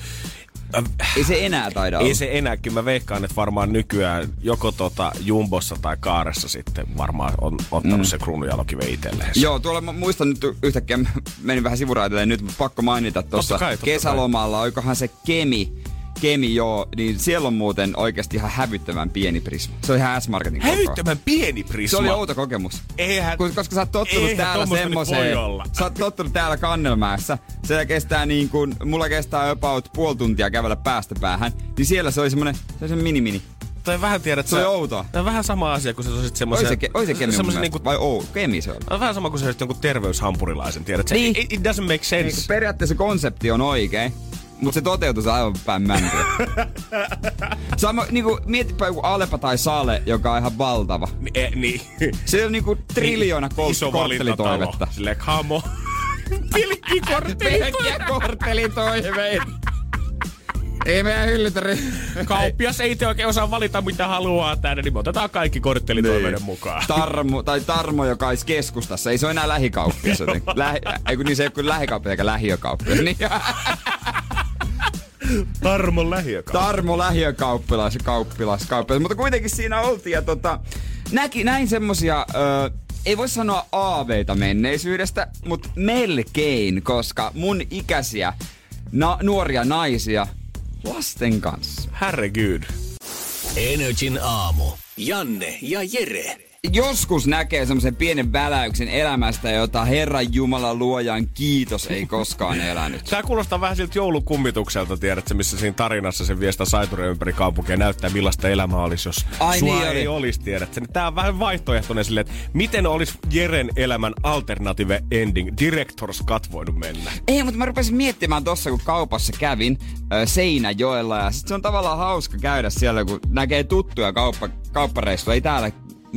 Ei se enää taida olla. ei se enää, kyllä mä veikkaan, että varmaan nykyään joko tota Jumbossa tai Kaaressa sitten varmaan on ottanut mm. se kruununjalokive itselleen. Joo, tuolla mä muistan nyt yhtäkkiä, menin vähän sivuraiteille nyt, mutta pakko mainita tuossa kai, kesälomalla, oikohan se Kemi, Kemi joo, niin siellä on muuten oikeasti ihan hävyttömän pieni prisma. Se on ihan S-Marketin koko. Hävyttömän pieni prisma. Se oli outo kokemus. Eihän, Koska sä oot tottunut eihän täällä semmoiseen. Sä oot tottunut täällä Kannelmäessä. Se kestää niin kuin, mulla kestää about puoli tuntia kävellä päästä päähän. Niin siellä se oli semmonen, se oli semmonen mini-mini. Tai vähän tiedät, Se sä- outoa. Tää on vähän sama asia, kun sä olisit Oi semmoisen... se, ke- oi se Kemi semmoisen niinku, Vai ou, Kemi se oli. on vähän sama kuin sä olisit jonkun terveyshampurilaisen, tiedät. Se, Niin. it, it, doesn't make Niin, sense. kun periaatteessa konsepti on oikein, mutta se toteutus on aivan päin mäntyä. Sama, niinku, mietipä joku Alepa tai Sale, joka on ihan valtava. Ni- e, niin. Se on niinku triljoona kol- Iso korttelitoivetta. Silleen, kamo. Pilkki Pelkkiä korttelitoiveita. Ei meidän hyllytä Kauppias ei te oikein osaa valita mitä haluaa tänne, niin me otetaan kaikki korttelitoiveiden mukaan. Tarmo, tai Tarmo, joka olisi keskustassa. Ei se ole enää lähikauppias. Lähi, ei kun niin se ei ole kuin lähikauppias eikä lähiökauppias. Niin, Tarmon lähiökauppa. Tarmo lähiökauppilas ja kauppilas, kauppilas. Mutta kuitenkin siinä oltiin ja tota, näki, näin semmosia, ö, ei voi sanoa aaveita menneisyydestä, mutta melkein, koska mun ikäisiä na- nuoria naisia lasten kanssa. Herregud. Energin aamu. Janne ja Jere. Joskus näkee semmoisen pienen väläyksen elämästä, jota Herran Jumala luojan kiitos ei koskaan elänyt. Tää kuulostaa vähän siltä joulukummitukselta, tiedätkö, missä siinä tarinassa se viestä saituria ympäri kaupunkia ja näyttää millaista elämä olisi, jos Ai sua niin ei oli. olisi, tiedätkö. Niin Tää on vähän vaihtoehtoinen silleen, että miten olisi Jeren elämän alternative ending, director's cut voinut mennä. Ei, mutta mä rupesin miettimään tossa, kun kaupassa kävin ö, Seinäjoella. Ja sit se on tavallaan hauska käydä siellä, kun näkee tuttuja kauppa, kauppareissuja. Ei täällä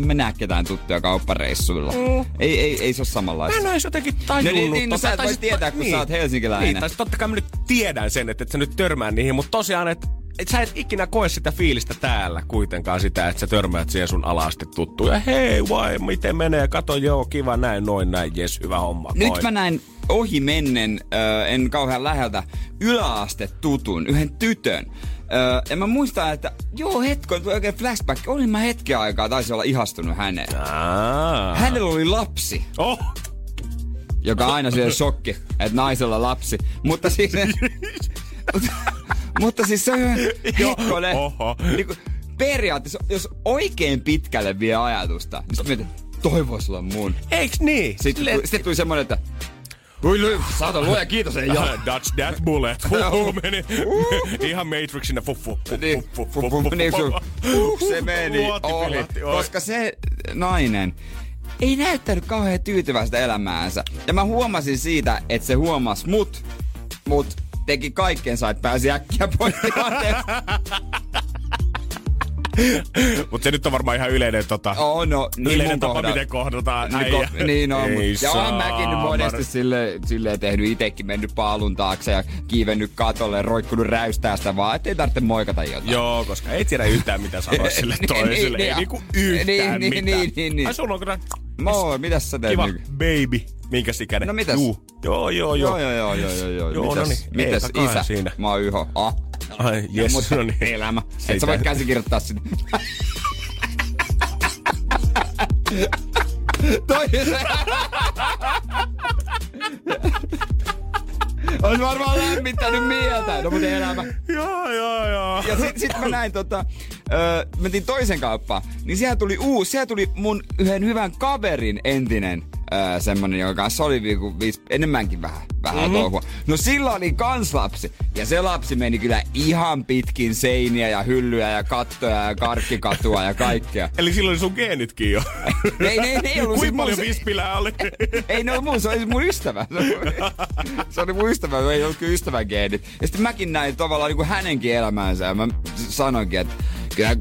mä näe ketään tuttuja kauppareissuilla. Mm. Ei, ei, ei se ole Mä samanlaista. en ole edes jotenkin No tajunnut. niin, niin, no sä et voi tietää, kun sä oot helsinkiläinen. Niin, tai totta kai mä nyt tiedän sen, että et sä nyt törmää niihin, mutta tosiaan, että et sä et ikinä koe sitä fiilistä täällä kuitenkaan sitä, että sä törmäät siihen sun alaasti tuttuun. Ja hei, vai, miten menee? Kato, joo, kiva, näin, noin, näin, jes, hyvä homma. Nyt mä näin ohi mennen, ö, en kauhean läheltä, yläaste tutun, yhden tytön. Ö, ja mä muistan, että joo hetko, tuli oikein flashback. Olin mä hetken aikaa, taisi olla ihastunut häneen. Aa. Hänellä oli lapsi. Oh, joka aina siellä shokki, että naisella lapsi. Mutta siis, mutta, siis se on hetkonen. Niin kuin, periaatteessa, jos oikein pitkälle vie ajatusta, niin sitten mietin, toi voisi olla mun. eiks niin? Sitten, Silleen, sitten tuli semmonen, että Ui, lui, saata luoja, kiitos, ei jaa. Dodge that bullet. Huhu, meni. Ihan Matrixina. Fuh, fuh, fuh, Niin, fuh, fuh, fuh, fuh, niin, fuh, sun- fuh. uh, se meni. Koska se nainen ei näyttänyt kauhean tyytyväistä elämäänsä. Ja mä huomasin siitä, että se huomasi mut, mut teki kaikkensa, että pääsi äkkiä pois tilanteesta. Mut se nyt on varmaan ihan yleinen tota... Oh, no, niin yleinen tapa, kohdalla. miten kohdataan Niin, äijä. ko- niin on, mut, ja oon mäkin nyt monesti sille, silleen tehnyt itekin, mennyt paalun taakse ja kiivennyt katolle, roikkunut räystää sitä vaan, ettei tarvitse moikata jotain. Joo, koska ei tiedä yhtään mitä sanoa sille Niin, toiselle. niin, ei niin, niinku yhtään niin, niin, mitään. niin, niin, niin. Ai sulla on kyllä Moi, mitäs sä teet kiva nyt? baby. Minkäs ikäinen? No mitäs? Juu. Joo, joo, joo. Joo, joo, joo, joo, joo, joo. Joo, mitäs, no niin, mitäs kai isä? siinä. Mä oon Yho. Ah. Ai, jes, Mutta no niin. elämä. Et Sitä- sä voit käsikirjoittaa sinne. Toi se. Ois varmaan lämmittänyt mieltä. No mutta elämä. Joo, joo, joo. Ja sit, sit mä näin tota, öö, mentiin toisen kauppaan, niin siellä tuli uusi, siellä tuli mun yhden hyvän kaverin entinen öö, semmonen, joka kanssa oli niinku viis, enemmänkin vähän, vähän Mhm. mm-hmm. touhua. No sillä oli kans lapsi, ja se lapsi meni kyllä ihan pitkin seiniä ja hyllyjä ja kattoja ja karkkikatua ja kaikkea. Eli silloin sun geenitkin jo. Ei, ne, ne ei ollut Kuinka siis paljon vispilää oli? Ei ne ollut mun, se oli mun ystävä. Se oli, mun ystävä, ei ollut kyllä ystävän geenit. Ja sitten mäkin näin tavallaan niin kuin hänenkin elämäänsä ja mä sanoinkin, että kyllä,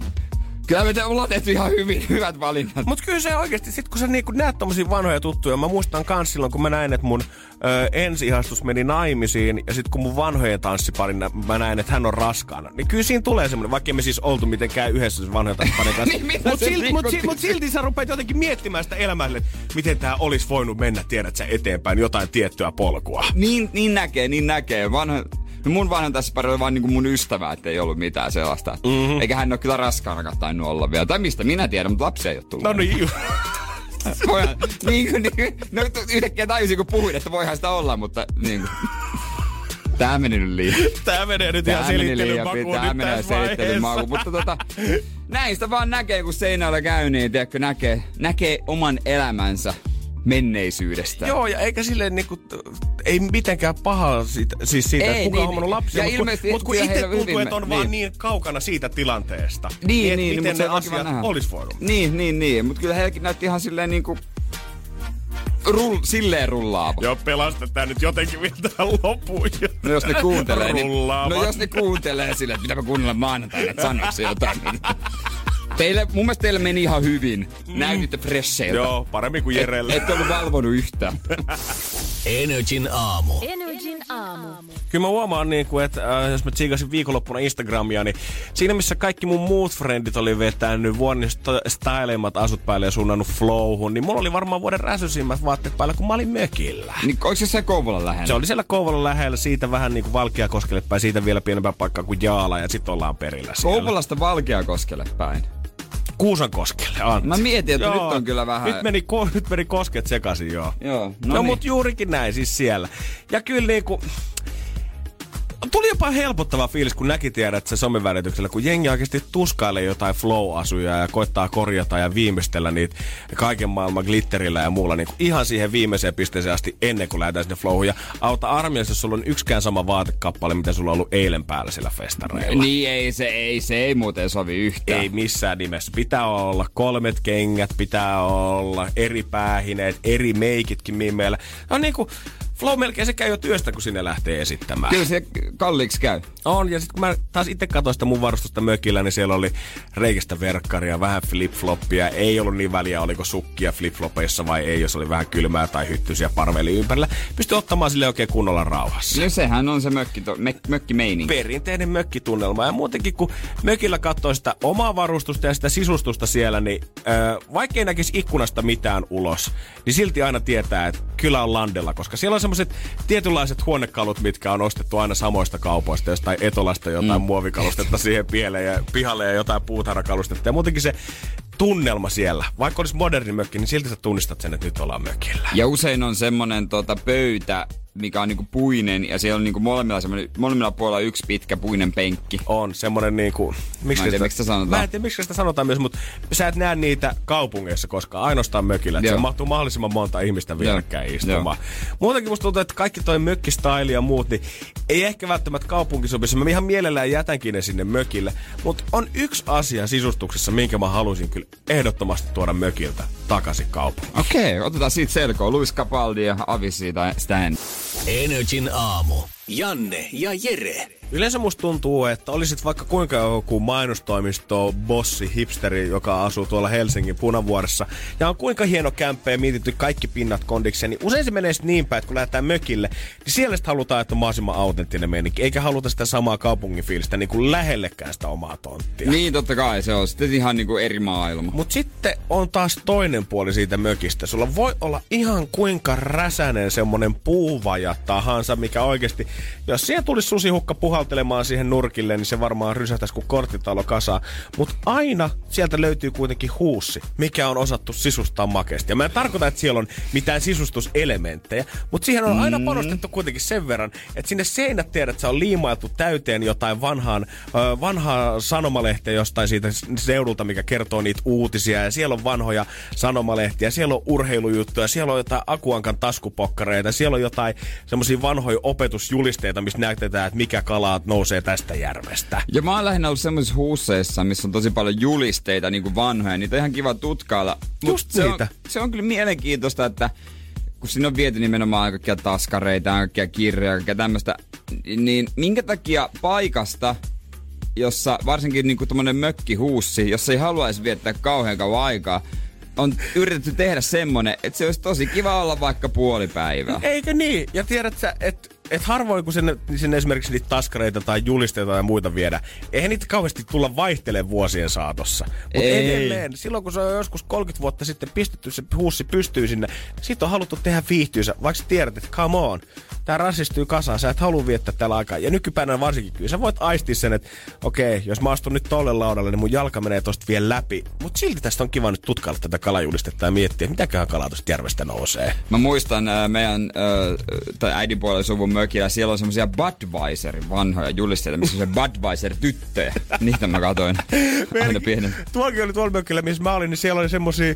Kyllä me ollaan tehty ihan hyvin, hyvät valinnat. Mut kyllä se oikeasti, sit kun sä niinku näet tommosia vanhoja tuttuja, mä muistan kans silloin, kun mä näin, että mun ö, ensihastus meni naimisiin, ja sit kun mun vanhojen tanssiparin mä näin, että hän on raskaana, niin kyllä siinä tulee semmoinen, vaikka me siis oltu mitenkään yhdessä sen vanhojen tanssiparin kanssa. Niin, mitä mut, se silti, mut, silti, mut silti sä rupeat jotenkin miettimään sitä elämää, että miten tää olisi voinut mennä, tiedät sä, eteenpäin jotain tiettyä polkua. Niin, niin näkee, niin näkee. Vanha, no mun vanhan tässä pari oli vaan niinku mun ystävä, ettei ollut mitään sellaista. Mm-hmm. Eikä hän ole kyllä raskaana tainnut olla vielä. Tai mistä minä tiedän, mutta lapsia ei ole tullut. No niin, Voihan, niin kuin, niin, no yhtäkkiä tajusin, kun puhuin, että voihan sitä olla, mutta niin kuin. Tää meni nyt liian. tää menee nyt ihan Tää meni selittelyn makuun. Tää menee selittelyn makuun. Mutta tota, näin sitä vaan näkee, kun seinällä käy, niin tiedätkö, näkee, näkee oman elämänsä menneisyydestä. Joo, ja eikä silleen niinku, ei mitenkään pahaa siitä, siis siitä, Ei, että kuka niin, on hommannut lapsia, ja mutta kun, ilmeisesti mut kun itse tuntuu, hyvin että on me- vaan niin. niin kaukana siitä tilanteesta. Niin, että niin, miten mutta se ne asiat nähdä. olisi voinut. Niin, niin, niin. Mutta kyllä heilläkin näytti ihan silleen niinku... Rull, silleen rullaava. Joo, pelastetaan nyt jotenkin vielä tähän loppuun. No jos ne kuuntelee, niin, no jos ne kuuntelee silleen, että pitääpä kuunnella maanantaina, että sanoiko se jotain. Niin. Teille, mun mielestä teille meni ihan hyvin. Näytitte fresheiltä. Joo, paremmin kuin Jerelle. Et, ette ollut valvonut yhtään. Energin aamu. Energin aamu. Kyllä mä huomaan, niin kuin, että äh, jos mä tsiikasin viikonloppuna Instagramia, niin siinä missä kaikki mun muut frendit oli vetänyt vuoden st- styleimmat asut päälle ja suunnannut flowhun, niin mulla oli varmaan vuoden räsysimmät vaatteet päällä, kun mä olin mökillä. Niin onko se se Kouvolan lähellä? Se oli siellä Kouvolan lähellä, siitä vähän niin kuin Valkeakoskelle päin, siitä vielä pienempää paikkaa kuin Jaala, ja sitten ollaan perillä siellä. Kouvolasta Valkeakoskelle päin. Kuusankoskelle, anteeksi. Mä mietin, että nyt on kyllä vähän- Nyt meni, ko- nyt meni kosket sekaisin, joo. Joo, No, no, niin. mut juurikin näin siis siellä. Ja kyllä niinku... Tuli jopa helpottava fiilis, kun näki tiedät se somevälityksellä, kun jengi oikeasti tuskailee jotain flow-asuja ja koittaa korjata ja viimeistellä niitä kaiken maailman glitterillä ja muulla niin ihan siihen viimeiseen pisteeseen asti ennen kuin lähdetään sinne flowhun. Ja auta armiassa, jos sulla on yksikään sama vaatekappale, mitä sulla on ollut eilen päällä sillä festareilla. Niin ei se, ei se ei muuten sovi yhtään. Ei missään nimessä. Pitää olla kolmet kengät, pitää olla eri päähineet, eri meikitkin mimeillä. No niinku, Flow melkein se käy jo työstä, kun sinne lähtee esittämään. Kyllä se kalliiksi käy. On, ja sitten kun mä taas itse katsoin sitä mun varustusta mökillä, niin siellä oli reikistä verkkaria, vähän flip-floppia. Ei ollut niin väliä, oliko sukkia flip-flopeissa vai ei, jos oli vähän kylmää tai hyttysiä parveli ympärillä. Pystyi ottamaan sille oikein kunnolla rauhassa. No sehän on se mökki, to, me, mökkimeininki. perinteinen mökkitunnelma. Ja muutenkin, kun mökillä katsoo sitä omaa varustusta ja sitä sisustusta siellä, niin ö, vaikka ei näkisi ikkunasta mitään ulos, niin silti aina tietää, että kyllä on landella, koska siellä on semmoiset tietynlaiset huonekalut, mitkä on ostettu aina samoista kaupoista, jostain etolasta jotain mm. muovikalustetta siihen pieleen ja pihalle ja jotain puutarhakalustetta. Ja muutenkin se tunnelma siellä, vaikka olisi moderni mökki, niin silti sä tunnistat sen, että nyt ollaan mökillä. Ja usein on semmonen tota, pöytä, mikä on niinku puinen, ja siellä on niinku molemmilla, molemmilla puolilla yksi pitkä puinen penkki. on semmonen niinku... Miksi Mä en tiedä, miksi sitä sanotaan. Mä en tiedä, miksi sitä sanotaan myös, mutta sä et näe niitä kaupungeissa koskaan, ainoastaan mökillä. Että Joo. se mahtuu mahdollisimman monta ihmistä vierekkäin Joo. istumaan. Muutenkin musta tuntuu, että kaikki toi mökkistaili ja muut, niin ei ehkä välttämättä kaupunkisopissa. Mä ihan mielellään jätänkin ne sinne mökille. Mutta on yksi asia sisustuksessa, minkä mä haluaisin kyllä ehdottomasti tuoda mökiltä takaisin kaupunkiin. Okei, otetaan siitä selkoa. Luis Capaldi ja Avisi tai Stan. Energin aamu. Janne ja Jere. Yleensä musta tuntuu, että olisit vaikka kuinka joku mainostoimisto, bossi, hipsteri, joka asuu tuolla Helsingin punavuoressa, ja on kuinka hieno kämppä ja mietitty kaikki pinnat kondikseen, niin usein se menee niin päin, että kun lähdetään mökille, niin siellä sit halutaan, että on mahdollisimman autenttinen meininki, eikä haluta sitä samaa kaupungin fiilistä niin kuin lähellekään sitä omaa tonttia. Niin, totta kai se on sitten ihan niinku eri maailma. Mutta sitten on taas toinen puoli siitä mökistä. Sulla voi olla ihan kuinka räsänen semmonen puuvaja tahansa, mikä oikeasti, jos siihen tulisi susihukka puhaltelemaan siihen nurkille, niin se varmaan rysähtäisi kuin korttitalo kasaan. Mutta aina sieltä löytyy kuitenkin huussi, mikä on osattu sisustaa makeasti. Ja mä en tarkoita, että siellä on mitään sisustuselementtejä, mutta siihen on aina panostettu kuitenkin sen verran, että sinne seinät tiedät, että se on liimailtu täyteen jotain vanhaan, vanhaa sanomalehtiä jostain siitä seudulta, mikä kertoo niitä uutisia. Ja siellä on vanhoja sanomalehtiä, siellä on urheilujuttuja, siellä on jotain Akuankan taskupokkareita, siellä on jotain semmoisia vanhoja opetusjulisteita, missä näytetään, että mikä kala nousee tästä järvestä. Ja mä oon lähinnä ollut semmoisissa huusseissa, missä on tosi paljon julisteita, niin kuin vanhoja. Niitä on ihan kiva tutkailla. Mut Just se niitä. On, se on kyllä mielenkiintoista, että kun sinne on viety nimenomaan kaikkia taskareita, kaikkia kirjoja, kaikkia tämmöistä, niin minkä takia paikasta jossa varsinkin niinku tommonen mökkihuussi, jossa ei haluaisi viettää kauhean kauan aikaa, on yritetty tehdä semmonen, että se olisi tosi kiva olla vaikka puoli päivää. Eikö niin? Ja tiedät sä, että et harvoin kun sinne, sinne esimerkiksi niitä taskareita tai julisteita ja muita viedä, eihän niitä kauheasti tulla vaihtelee vuosien saatossa. Mutta edelleen, silloin kun se on joskus 30 vuotta sitten pistetty se huussi pystyy sinne, siitä on haluttu tehdä viihtyysä, vaikka sä tiedät, että come on, tää rasistyy kasaan, sä et halua viettää tällä aikaa. Ja nykypäivänä varsinkin kyllä sä voit aistia sen, että okei, jos mä astun nyt tolle laudalle, niin mun jalka menee tosta vielä läpi. Mutta silti tästä on kiva nyt tutkailla tätä kalajulistetta ja miettiä, että mitäköhän kalaa tosta järvestä nousee. Mä muistan äh, meidän äh, tai äidinpuolen suvun mökillä, siellä on semmosia Budweiserin vanhoja julisteita, missä on se Budweiser-tyttöjä. Niitä mä katoin aina pienen. Tuollakin oli tuolla mökillä, missä mä olin, niin siellä oli semmosia...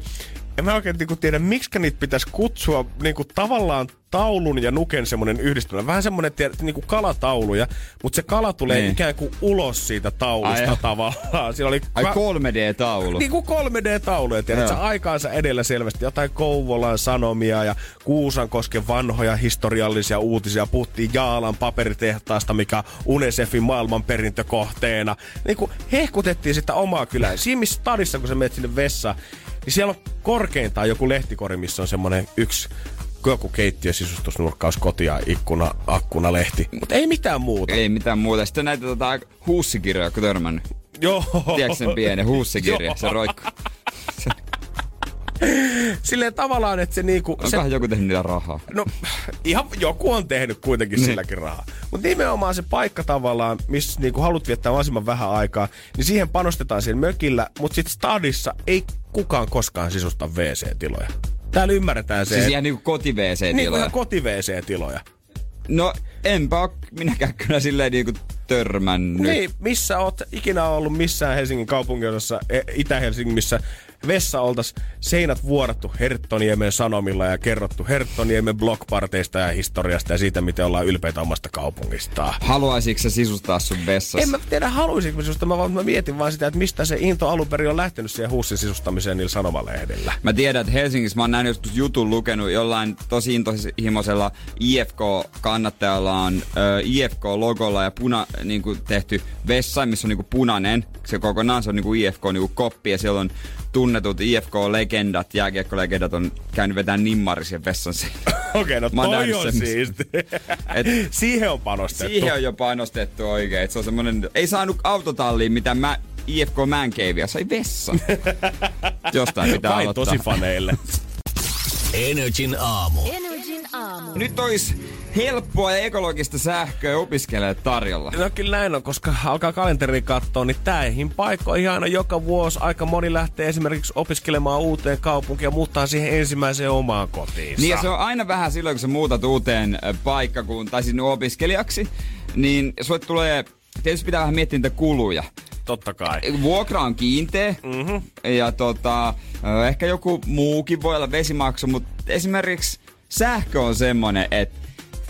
En mä oikein niinku tiedä, miksi niitä pitäisi kutsua niinku tavallaan taulun ja nuken semmonen yhdistelmä. Vähän semmonen, tiedät, niinku kalatauluja, mutta se kala tulee Niin. ikään kuin ulos siitä taulusta Ai. tavallaan. Siellä oli Ai ka- 3D-taulu. Niin kuin 3D-tauluja, tiedät sä, aikaansa edellä selvästi jotain Kouvolan sanomia ja Kuusankosken vanhoja historiallisia uutisia. Puhuttiin Jaalan paperitehtaasta, mikä on UNICEFin maailmanperintökohteena. Niin kuin hehkutettiin sitä omaa kylää. Siinä missä stadissa, kun sä menet sinne vessaan, niin siellä on korkeintaan joku lehtikori, missä on semmonen yksi joku keittiö, sisustusnurkkaus, kotia, ikkuna, akkuna, lehti. Mutta ei mitään muuta. Ei mitään muuta. Sitten näitä tota, huussikirjoja, kun törmännyt. Joo. Tiedätkö sen pienen huussikirja? Se roikku. Silleen tavallaan, että se niinku... Se, Onkohan joku tehnyt niillä rahaa? No, ihan joku on tehnyt kuitenkin Niin. silläkin rahaa. Mutta nimenomaan se paikka tavallaan, missä niinku haluat viettää mahdollisimman vähän aikaa, niin siihen panostetaan siellä mökillä, mutta sitten stadissa ei kukaan koskaan sisusta WC-tiloja. Täällä ymmärretään se. Siis ihan niinku koti niin kuin WC-tiloja. ihan koti WC-tiloja. No, enpä oo minäkään kyllä silleen niinku törmännyt. Niin, missä oot ikinä ollut missään Helsingin kaupunginosassa, e- Itä-Helsingin, missä vessa oltas seinät vuorattu Herttoniemen sanomilla ja kerrottu Herttoniemen blogparteista ja historiasta ja siitä, miten ollaan ylpeitä omasta kaupungistaan. Haluaisitko sä sisustaa sun vessassa? En mä tiedä, haluaisinko mä sisusta, mä, vaan, mä mietin vaan sitä, että mistä se into alun perin on lähtenyt siihen huussin sisustamiseen niillä sanomalehdillä. Mä tiedän, että Helsingissä mä oon nähnyt joskus jutun lukenut jollain tosi intohimoisella IFK-kannattajalla on ö, IFK-logolla ja puna, niin kuin tehty vessa, missä on niin kuin punainen. Se kokonaan se on niin kuin IFK niin kuin koppi ja siellä on tunnetut IFK-legendat, jääkiekko-legendat on käynyt vetämään nimmarin siihen vessan. Okei, no Mä oon toi on siisti. Et- Siihen on panostettu. Siihen on jo painostettu oikein. Et se on semmonen, ei saanut autotalliin, mitä mä IFK Man Cavea, sai vessa. Jostain pitää Vain aloittaa. tosi faneille. Energin aamu. Nyt olisi helppoa ja ekologista sähköä opiskelijalle tarjolla. No kyllä näin on, koska alkaa kalenteri katsoa, niin täihin paikkoihin aina joka vuosi aika moni lähtee esimerkiksi opiskelemaan uuteen kaupunkiin ja muuttaa siihen ensimmäiseen omaan kotiinsa. Niin ja se on aina vähän silloin, kun sä muutat uuteen paikkakuntaan, tai sinne opiskelijaksi, niin sulle tulee, tietysti pitää vähän miettiä niitä kuluja. Totta kai. Vuokra on kiinteä mm-hmm. ja tota, ehkä joku muukin voi olla vesimaksu, mutta esimerkiksi sähkö on semmonen, että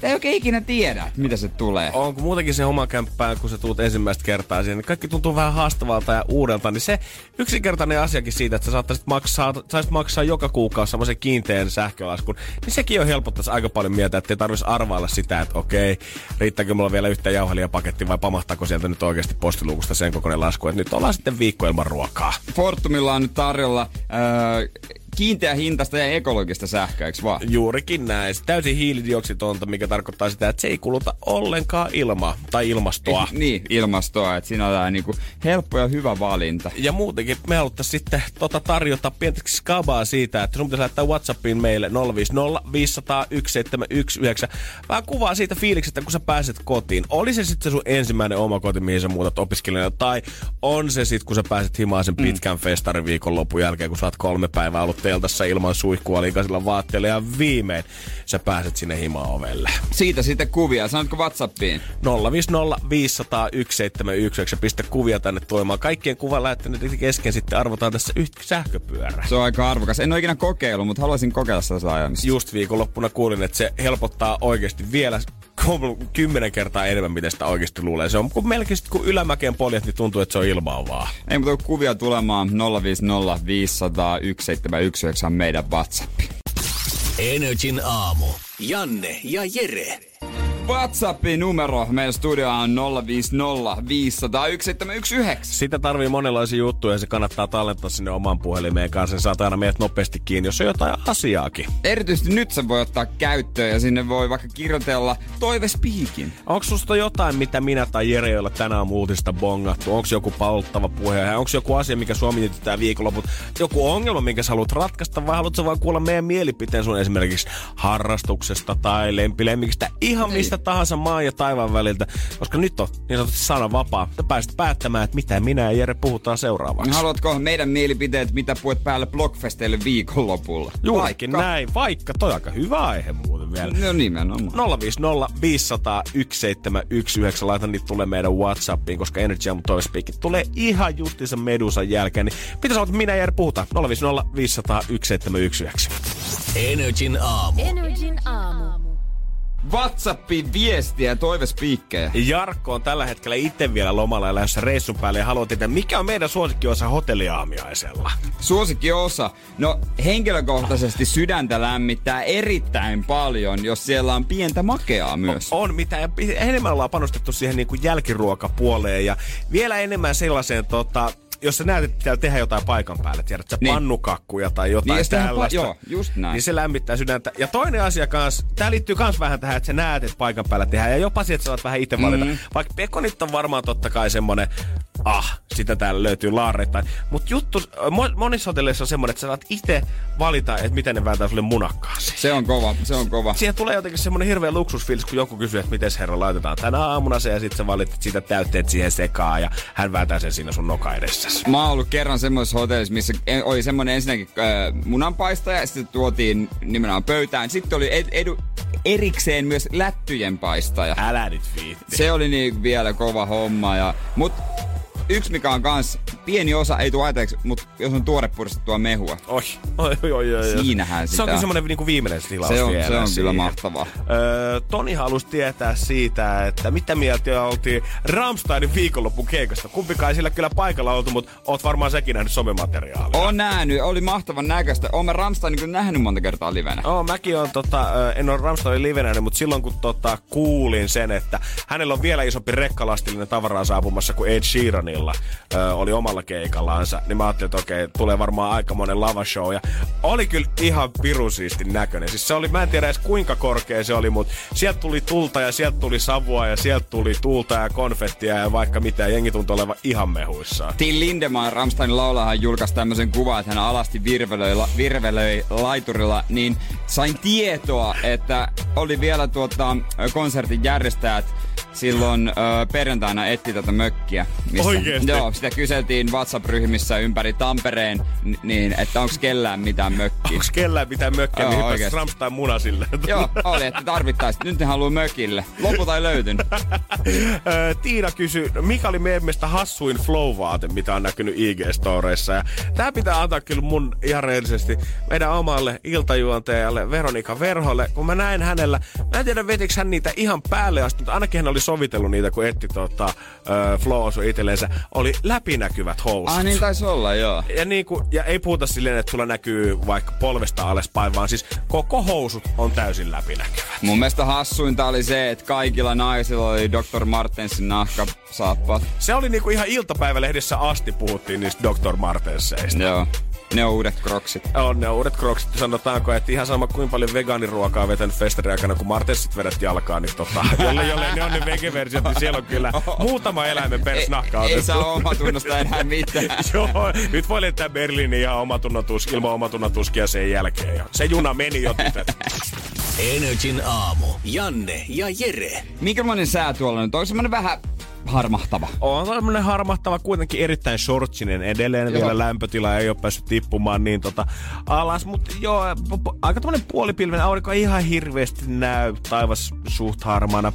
ei oikein ikinä tiedä, mitä se tulee. On, kun muutenkin se oma kämppää, kun sä tuut ensimmäistä kertaa siihen, niin kaikki tuntuu vähän haastavalta ja uudelta, niin se yksinkertainen asiakin siitä, että sä saattaisit maksaa, saisit maksaa joka kuukausi semmoisen kiinteän sähkölaskun, niin sekin on helpottaisi aika paljon mieltä, että ei tarvitsisi arvailla sitä, että okei, riittääkö mulla vielä yhtä jauhelijapaketti vai pamahtaako sieltä nyt oikeasti postiluukusta sen kokoinen lasku, että nyt ollaan sitten viikko ilman ruokaa. Fortumilla on nyt tarjolla öö, kiinteä hintaista ja ekologista sähköä, eikö vaan? Juurikin näin. Täysin hiilidioksitonta, mikä tarkoittaa sitä, että se ei kuluta ollenkaan ilmaa tai ilmastoa. Niin, ilmastoa, että siinä on tää niinku helppo ja hyvä valinta. Ja muutenkin me haluttaisiin sitten tota tarjota pientä skabaa siitä, että sun pitäisi laittaa Whatsappiin meille 050 500 1719. Vähän kuvaa siitä fiiliksestä, kun sä pääset kotiin. Oli se sitten sun ensimmäinen oma koti, mihin sä muutat opiskelijana, tai on se sitten, kun sä pääset himaan sen pitkän mm. festarin viikonlopun jälkeen, kun sä oot kolme päivää ollut teltassa ilman suihkua liikaisilla vaatteilla ja viimein sä pääset sinne himaovelle. Siitä sitten kuvia. Sanotko Whatsappiin? 050 Pistä kuvia tänne toimaan. Kaikkien kuvan lähettäneet kesken sitten arvotaan tässä yhtä sähköpyörä. Se on aika arvokas. En ole ikinä kokeillut, mutta haluaisin kokeilla sitä ajamista. Just viikonloppuna kuulin, että se helpottaa oikeasti vielä kymmenen kertaa enemmän, mitä sitä oikeasti luulee. Se on kun melkein sit, kun ylämäkeen poljet, niin tuntuu, että se on ilmaa vaan. Ei muuta kuvia tulemaan 050 500 119 meidän WhatsApp. Energin aamu. Janne ja Jere. WhatsAppin numero meidän studio on 050 500 1719. Sitä tarvii monenlaisia juttuja ja se kannattaa tallentaa sinne oman puhelimeen kanssa. Saat aina meidät nopeasti kiinni, jos on jotain asiaakin. Erityisesti nyt se voi ottaa käyttöön ja sinne voi vaikka kirjoitella toivespiikin. Onko susta jotain, mitä minä tai Jere ei ole tänään uutista bongattu? Onko joku palttava puhe? Onko joku asia, mikä Suomi mietitään viikonloput? Joku ongelma, minkä sä haluat ratkaista vai haluatko vaan kuulla meidän mielipiteen sun esimerkiksi harrastuksesta tai lempilemmikistä? Ihan Niin. Mistä tahansa maan ja taivaan väliltä. Koska nyt on niin sanotusti sana vapaa. Sä pääset päättämään, että mitä minä ja Jere puhutaan seuraavaksi. Haluatko meidän mielipiteet, mitä puet päälle Blockfesteille viikonlopulla? Juurikin Vaikka- näin, vaikka toi aika hyvä aihe muuten vielä. No nimenomaan. 050 500 1719. Laita niitä tulee meidän Whatsappiin, koska Energy Aamu Toivespiikit tulee ihan justiinsa Medusan jälkeen. Niin mitä sanot, minä ja Jere puhutaan? 050 500 1719. Energin aamu. Energin aamu. WhatsAppin viestiä ja toivespiikkejä. Jarkko on tällä hetkellä itse vielä lomalla ja lähdössä reissun päälle ja haluaa tietää, mikä on meidän suosikkiosa hotelliaamiaisella. Suosikkiosa. No henkilökohtaisesti sydäntä lämmittää erittäin paljon, jos siellä on pientä makeaa myös. On mitä, enemmän ollaan panostettu siihen niin kuin jälkiruokapuoleen ja vielä enemmän sellaiseen tota, jos sä näet, että pitää tehdä jotain paikan päälle, tiedät sä, Niin. pannukakkuja tai jotain Niin, tehdään pa- tällaista. joo, just näin. Niin se lämmittää sydäntä. Ja toinen asia kans, tää liittyy kans vähän tähän, että sä näet, että paikan päällä tehdään. Ja jopa sä saat vähän itse valita. Mm. Vaikka pekonit on varmaan totta kai semmonen, ah, sitä täällä löytyy laareittain. Mutta juttu, mo- monissa hotelleissa on semmonen, että sä saat itse valita, että miten ne vääntää sulle munakkaasi. Se on kova, se on kova. Siihen tulee jotenkin semmonen hirveä luksusfiilis, kun joku kysyy, että miten herra laitetaan tänä aamuna se, ja sitten sä valitset siitä täytteet siihen sekaan, ja hän vääntää sen siinä sun noka edessäsi. Mä oon ollut kerran semmoisessa hotellissa, missä e- oli semmoinen ensinnäkin äh, munanpaistaja, ja sitten tuotiin nimenomaan pöytään. Sitten oli ed- edu, erikseen myös lättyjen paistaja. Älä nyt viitti. Se oli niin vielä kova homma. Ja, mut yksi mikä on kans, pieni osa ei tule ajatelleeksi, mutta jos on tuore puristettua mehua. Oi, oi, oi, oi, oi. Siinähän Se sitä. on kyllä semmoinen niinku viimeinen tilaus Se on- vielä se on kyllä siihen. mahtavaa. Öö, Toni halusi tietää siitä, että mitä mieltä oltiin Rammsteinin viikonlopun keikasta. Kumpikaan ei sillä kyllä paikalla oltu, mutta oot varmaan sekin nähnyt somemateriaalia. On nähnyt, oli mahtavan näköistä. Oon mä Rammsteinin kyllä nähnyt monta kertaa livenä. Oh, mäkin on, tota, en ole Ramsteinin livenä, mutta silloin kun tota, kuulin sen, että hänellä on vielä isompi rekkalastillinen tavaraa saapumassa kuin Ed Sheeranilla ö, oli omalla keikallaansa, niin mä ajattelin, että okei, tulee varmaan aika monen lavashow. Ja oli kyllä ihan pirusiistin näköinen. Siis se oli, mä en tiedä edes kuinka korkea se oli, mutta sieltä tuli tulta ja sieltä tuli savua ja sieltä tuli tuulta ja konfettia ja vaikka mitä. Jengi tuntui olevan ihan mehuissaan. Till Lindemann, Rammsteinin laulajahan julkaisi tämmöisen kuvan, että hän alasti virvelöi, la, virvelöi laiturilla, niin sain tietoa, että oli vielä tuota, konsertin järjestäjät silloin ö, perjantaina etti tätä mökkiä. Oikeesti? Joo, sitä kyseltiin WhatsApp-ryhmissä ympäri Tampereen, niin että onko kellään mitään mökkiä. Onks kellään mitään mökkiä, Joo, mihin oikeesti. pääsis Rammstein munasille? Joo, oli, että tarvittaisiin. Nyt ne haluaa mökille. Lopulta ei löytynyt. Tiina kysyi, no mikä oli meidän mielestä hassuin flow-vaate, mitä on näkynyt IG-storeissa. Ja tää pitää antaa kyllä mun ihan rehellisesti meidän omalle iltajuontajalle Veronika Verholle. Kun mä näin hänellä, mä en tiedä vetikö hän niitä ihan päälle asti, mutta ainakin hän oli sovitellut niitä, kun etti tota, ö, flow osui itsellensä. Oli läpinäkyvät housut. Ah niin taisi olla, joo. Ja, niin kuin, ja ei puhuta silleen, että sulla näkyy vaikka polvesta alaspäin, vaan siis koko housut on täysin läpinäkyvät. Mun mielestä hassuinta oli se, että kaikilla naisilla oli Dr. Martensin nahkasaappaat. Se oli niinku ihan iltapäivälehdessä asti puhuttiin niistä Dr. Martenseista. Joo. Ne on uudet kroksit. On ne uudet kroksit, sanotaanko, että ihan sama kuin paljon vegaaniruokaa vetänyt festarin aikana, kun Martessit vedät jalkaa, niin tota, jolle, jolle ne on ne vegeversiot, niin siellä on kyllä muutama eläimen persnahka Ei otettu. saa omatunnosta enää mitään. Joo, nyt voi lentää Berliiniin ihan omatunnotus, ilman omatunnotuskia sen jälkeen. Ja se juna meni jo tytöt. Energin aamu. Janne ja Jere. Minkälainen sää tuolla nyt? Onko semmonen vähän harmahtava? On tämmönen harmahtava, kuitenkin erittäin shortsinen edelleen. Joo. Vielä lämpötila ei ole päässyt tippumaan niin tota alas. Mutta joo, aika tämmönen puolipilven aurinko ei ihan hirveästi näy. Taivas suht harmaana.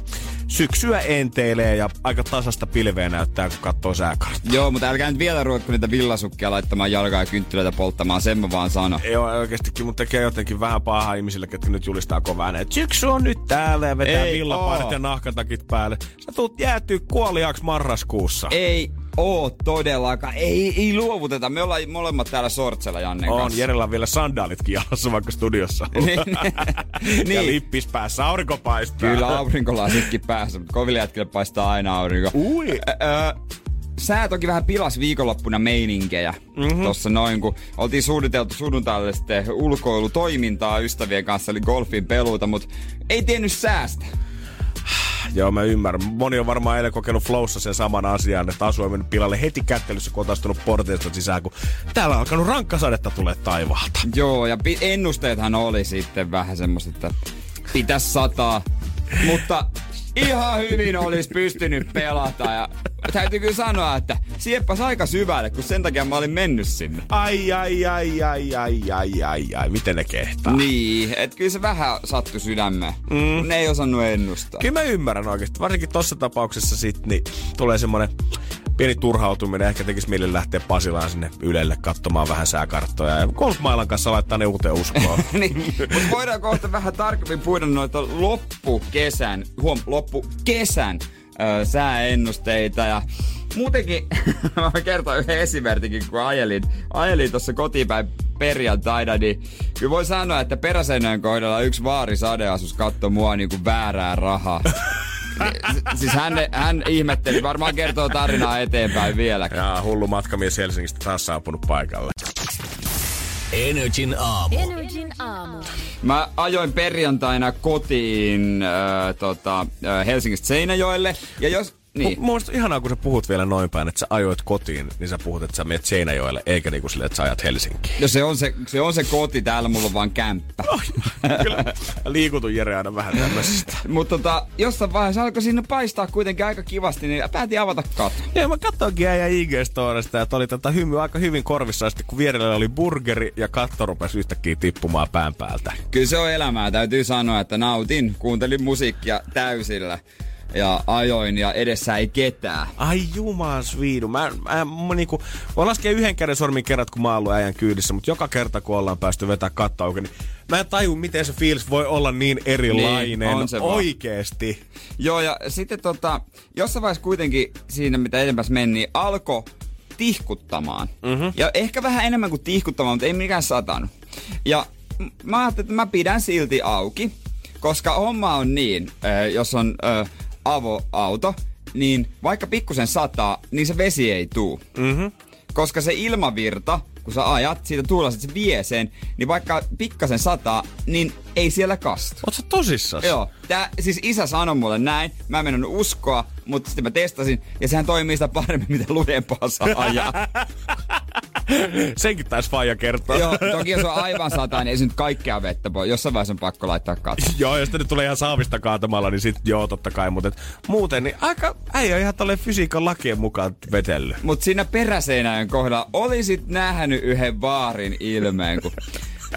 Syksyä enteilee ja aika tasasta pilveä näyttää, kun katsoo sääkarttaa. Joo, mutta älkää nyt vielä ruvetko niitä villasukkia laittamaan jalkaa ja kynttilöitä polttamaan, sen mä vaan sano. Ole oikeastikin, mutta tekee jotenkin vähän pahaa ihmisille, ketkä nyt julistaa kovaa ääneen, että syksy on nyt täällä ja vetää oo. ja nahkatakit päälle. Sä tuut jäätyy kuoliaaksi marraskuussa. Ei oo todellakaan. Ei, ei luovuteta. Me ollaan molemmat täällä sortsella Jannen On, kanssa. Jerellä on vielä sandaalitkin jalassa vaikka studiossa. Niin. ja Niin. lippis päässä, aurinko paistaa. Kyllä aurinkolasitkin päässä, mutta koville jätkille paistaa aina aurinko. Ui. Sää toki vähän pilas viikonloppuna meininkiä. Mm-hmm. Tossa noin, kun oltiin suunniteltu sunnuntaille sitten ulkoilutoimintaa ystävien kanssa, eli golfin peluuta, mutta ei tiennyt säästä. Joo, mä ymmärrän. Moni on varmaan eilen kokenut Flowssa sen saman asian, että asu on mennyt pilalle heti kättelyssä, kun on porteista sisään, kun täällä on alkanut rankkasadetta tulee taivaalta. Joo, ja ennusteethan oli sitten vähän semmoista, että pitäisi sataa. Mutta ihan hyvin olisi pystynyt pelata ja täytyy kyllä sanoa, että sieppas aika syvälle, kun sen takia mä olin mennyt sinne. Ai, ai, ai, ai, ai, ai, ai, ai, miten ne kehtaa? Niin, että kyllä se vähän sattui sydämeen. Mm. Ne ei osannut ennustaa. Kyllä mä ymmärrän oikeasti. Varsinkin tossa tapauksessa sit, niin tulee semmonen pieni turhautuminen. Ehkä tekisi mieli lähteä Pasilaan sinne Ylelle katsomaan vähän sääkarttoja. Ja golfmailan kanssa laittaa ne uuteen uskoon. niin, mutta voidaan kohta vähän tarkemmin puida noita loppukesän, huom, loppukesän ö, sääennusteita ja muutenkin mä kertoin yhden esimerkin, kun ajelin, ajelin tuossa kotipäin perjantaina, niin kyllä voi sanoa, että peräseinän kohdalla yksi vaari sadeasus katsoi mua niinku väärää rahaa. S- siis hän, hän ihmetteli, varmaan kertoo tarinaa eteenpäin vieläkin. ja hullu matkamies Helsingistä taas saapunut paikalle. Energin aamu. Energin aamu. Mä ajoin perjantaina kotiin äh, tota, äh, Helsingistä Seinäjoelle. Ja jos... Niin. Mun mielestä ihanaa, kun sä puhut vielä noin päin, että sä ajoit kotiin, niin sä puhut, että sä menet Seinäjoelle, eikä niinku silleen, että sä ajat Helsinkiin. No se on se, se on se koti, täällä mulla on vaan kämppä. Kyllä. Liikutun Jere aina vähän tämmöisestä. Mutta tota, jossain vaiheessa alkoi sinne paistaa kuitenkin aika kivasti, niin päätin avata kato. Ja mä katsoinkin äijä IG-storista, että oli tätä hymy aika hyvin korvissa, ja sitten kun vierellä oli burgeri ja katto rupesi yhtäkkiä tippumaan pään päältä. Kyllä se on elämää, täytyy sanoa, että nautin. Kuuntelin musiikkia täysillä ja ajoin ja edessä ei ketään. Ai jumas viidu. Mä, mä, mä niinku, voin laskea yhden käden sormin kerrat, kun mä oon ollut äijän kyydissä, mutta joka kerta, kun ollaan päästy vetää katto auki, niin mä en taju, miten se fiilis voi olla niin erilainen Niin, on se vaan. oikeesti. Joo, ja sitten tota, jossain vaiheessa kuitenkin siinä, mitä edempäs meni, niin alkoi tihkuttamaan. Mm-hmm. Ja ehkä vähän enemmän kuin tihkuttamaan, mutta ei mikään satanut. Ja mä ajattelin, että mä pidän silti auki, koska homma on niin, jos on avoauto, niin vaikka pikkusen sataa, niin se vesi ei tuu. Mm-hmm. Koska se ilmavirta, kun sä ajat siitä tuulasta, se vie sen, niin vaikka pikkasen sataa, niin ei siellä kastu. Oot sä tosissas? Joo. Tää, siis isä sanoi mulle näin. Mä en mennyt uskoa, mutta sitten mä testasin. Ja sehän toimii sitä paremmin, mitä lujempaa saa ajaa. Senkin taisi faija kertoa. Joo, toki jos on aivan sataa, niin ei se nyt kaikkea vettä voi. Jossain vaiheessa on pakko laittaa katto. Joo, jos nyt tulee ihan saavista kaatamalla, niin sit joo, totta kai. Mutta muuten, niin aika äijä ihan tolleen fysiikan lakien mukaan vetellyt. Mutta siinä peräseinäjän kohdalla olisit nähnyt yhden vaarin ilmeen, kun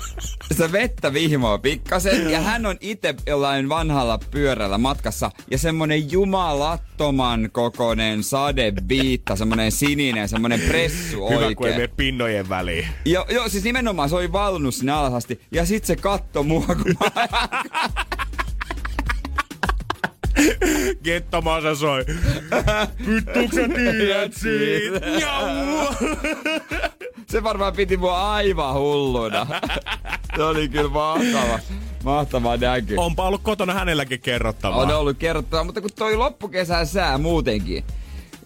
se vettä vihmoa pikkasen ja hän on itse jollain vanhalla pyörällä matkassa ja semmonen jumalattoman kokonen sadebiitta, semmonen sininen, semmonen pressu Hyvä, kun ei oikein. mene pinnojen väliin. Joo, joo, siis nimenomaan se oli valunut sinne alas asti. Ja sit se katto mua, kun mä... Gettomassa soi. Vittuuks sä tiedät siitä? Se varmaan piti mua aivan hulluna. se oli kyllä mahtava. Mahtava näky. Onpa ollut kotona hänelläkin kerrottavaa. On ollut kerrottavaa, mutta kun toi loppukesän sää muutenkin.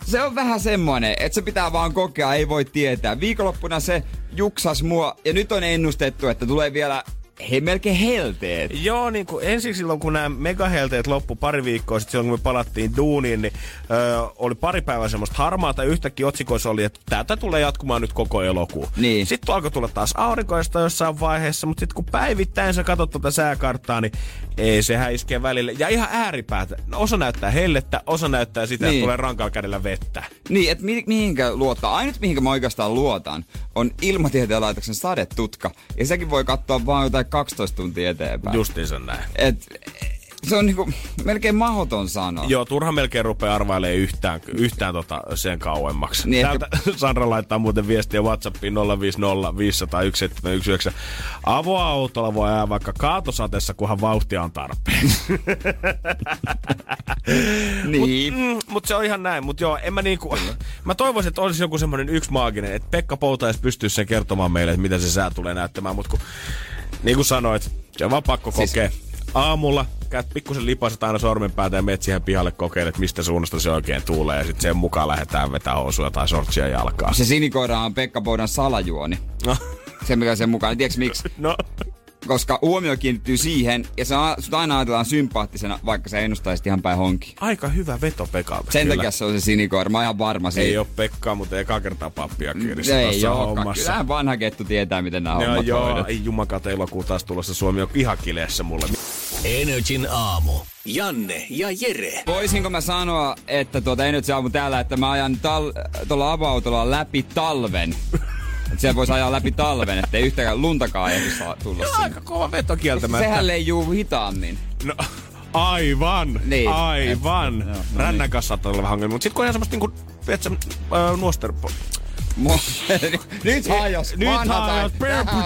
Se on vähän semmonen, että se pitää vaan kokea, ei voi tietää. Viikonloppuna se juksas mua ja nyt on ennustettu, että tulee vielä he, melkein helteet. Joo, niin kuin ensin silloin, kun nämä megahelteet loppu pari viikkoa sitten, silloin kun me palattiin duuniin, niin öö, oli pari päivää semmoista harmaata. Yhtäkkiä otsikoissa oli, että tätä tulee jatkumaan nyt koko elokuu. Niin. Sitten alkoi tulla taas aurinkoista jossain vaiheessa, mutta sitten kun päivittäin sä katsot tuota sääkarttaa, niin ei sehän iskee välille. Ja ihan ääripäätä. No, osa näyttää hellettä, osa näyttää sitä, Niin. että tulee rankalla kädellä vettä. Niin, että mi- mihinkä luottaa. Ainut mihinkä mä oikeastaan luotan on ilmatieteen laitoksen sadetutka. Ja sekin voi katsoa vaan jotain 12 tuntia eteenpäin. Justiinsa näin. Et, se on niinku melkein mahdoton sanoa. Joo, turha melkein rupeaa arvailemaan yhtään, yhtään tota sen kauemmaksi. Niin Täältä Sandra laittaa muuten viestiä Whatsappiin 050 501 Avoautolla voi ajaa vaikka kaatosateessa, kunhan vauhtia on tarpeen. niin. Mutta mm, mut se on ihan näin. Mutta joo, en mä niinku... Mä toivoisin, että olisi joku semmoinen yksi maaginen, että Pekka Poutais pystyisi sen kertomaan meille, että miten se sää tulee näyttämään. Mutta kun, niin kuin sanoit, se on vaan pakko Siis- kokea. Aamulla käyt pikkusen lipaset aina sormenpäätä ja menet siihen pihalle kokeilet, että mistä suunnasta se oikein tulee. Ja sitten sen mukaan lähdetään vetää housuja tai sortsia jalkaa. Se sinikoira on Pekka Poudan salajuoni. No, Se mikä sen mukaan. Tiedätkö miksi? no. Koska huomio kiinnittyy siihen, ja se on, sut aina ajatellaan sympaattisena, vaikka sä ennustaisit ihan päin honki. Aika hyvä veto Pekalta. Sen kyllä. takia se on se sinikoira. Mä oon ihan varma siitä. Ei ole Pekkaa, mutta eka kertaa pappia Mm, Ei tuossa olekaan. hommassa. Kyllähän vanha kettu tietää, miten nämä Joo, hommat joo, hoidetaan. ei jumakata elokuu taas tulossa. Suomi on ihan kileessä mulle. Energin aamu. Janne ja Jere. Voisinko mä sanoa, että tuota, ei nyt se aamu täällä, että mä ajan tal- tuolla avoautolla läpi talven. Että siellä voisi ajaa läpi talven, ettei yhtäkään luntakaan ehdi saa tulla sinne. aika kova veto kieltämättä. Sehän leijuu hitaammin. No, aivan, Niin. aivan. Et- no Rännän niin. kanssa saattaa olla vähän ongelmia, mutta sitten kun on ihan semmoista niinku, äh, nuosterpo... Nyt hajos. Nyt hajos.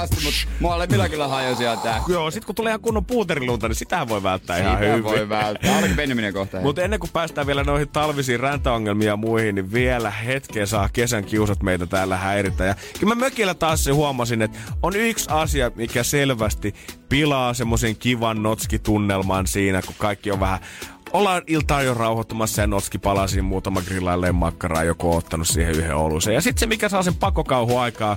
asti, mutta molemmilla kyllä hajosi ja tää. Joo, sit kun tulee ihan kunnon puuterilunta, niin sitähän voi välttää ihan Sitä hyvin. voi välttää. Alkaa penneminen kohta. Mutta ennen kuin päästään vielä noihin talvisiin räntäongelmiin ja muihin, niin vielä hetken saa kesän kiusat meitä täällä häiritä. Ja kyllä mä mökillä taas se huomasin, että on yksi asia, mikä selvästi pilaa semmoisen kivan notskitunnelman siinä, kun kaikki on vähän ollaan iltaa jo rauhoittumassa ja notski palasi muutama grillailleen makkaraa joku ottanut siihen yhden olusen. Ja sitten se, mikä saa sen pakokauhu aikaa,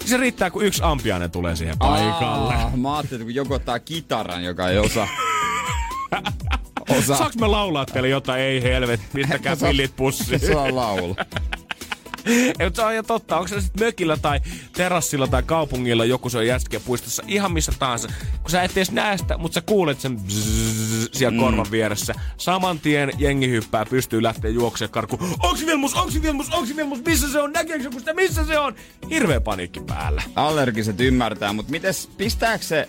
niin se riittää, kun yksi ampiainen tulee siihen paikalle. Aa, mä ajattelin, että kun joku ottaa kitaran, joka ei osaa. osaa. Saanko me laulaa teille jotain? Ei helvet, pistäkää pillit pussiin. Se on laulu. Ei, mutta se on ihan totta. Onko se sitten mökillä tai terassilla tai kaupungilla joku se on puistossa, ihan missä tahansa. Kun sä et edes näe sitä, mutta sä kuulet sen bzzz siellä mm. korvan vieressä. Saman tien jengi hyppää, pystyy lähteä juoksemaan karkuun. Onks Vilmus, onks Vilmus, onks Vilmus, missä se on, näkeekö joku sitä, missä se on? Hirveä paniikki päällä. Allergiset ymmärtää, mutta mites, pistääkö se...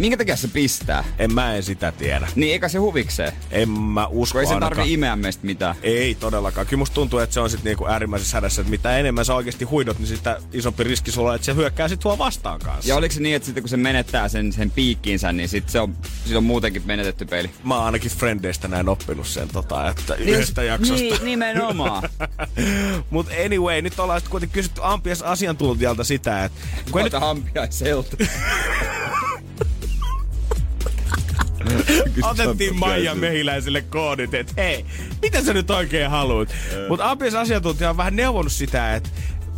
Minkä takia se pistää? En mä en sitä tiedä. Niin eikä se huvikseen. En mä usko Kun ei se tarvi imeä meistä mitään. Ei todellakaan. Kyllä musta tuntuu, että se on sitten niinku äärimmäisessä hädässä, että mitä enemmän sä oikeasti huidot, niin sitä isompi riski sulla on, että se hyökkää sit sua vastaan kanssa. Ja oliko se niin, että sitten kun se menettää sen, sen piikkiinsä, niin sit se on, sit on muutenkin menetetty peli? Mä oon ainakin Frendeistä näin oppinut sen, tota, että yhdestä jaksosta. Niin, nimenomaan. Mut anyway, nyt ollaan sitten kuitenkin kysytty Ampias asiantuntijalta sitä, että kun nyt, Ota hampiaiselta. otettiin Maija Mehiläiselle koodit, että hei, mitä sä nyt oikein haluat? Mutta Ampias asiantuntija on vähän neuvonut sitä, että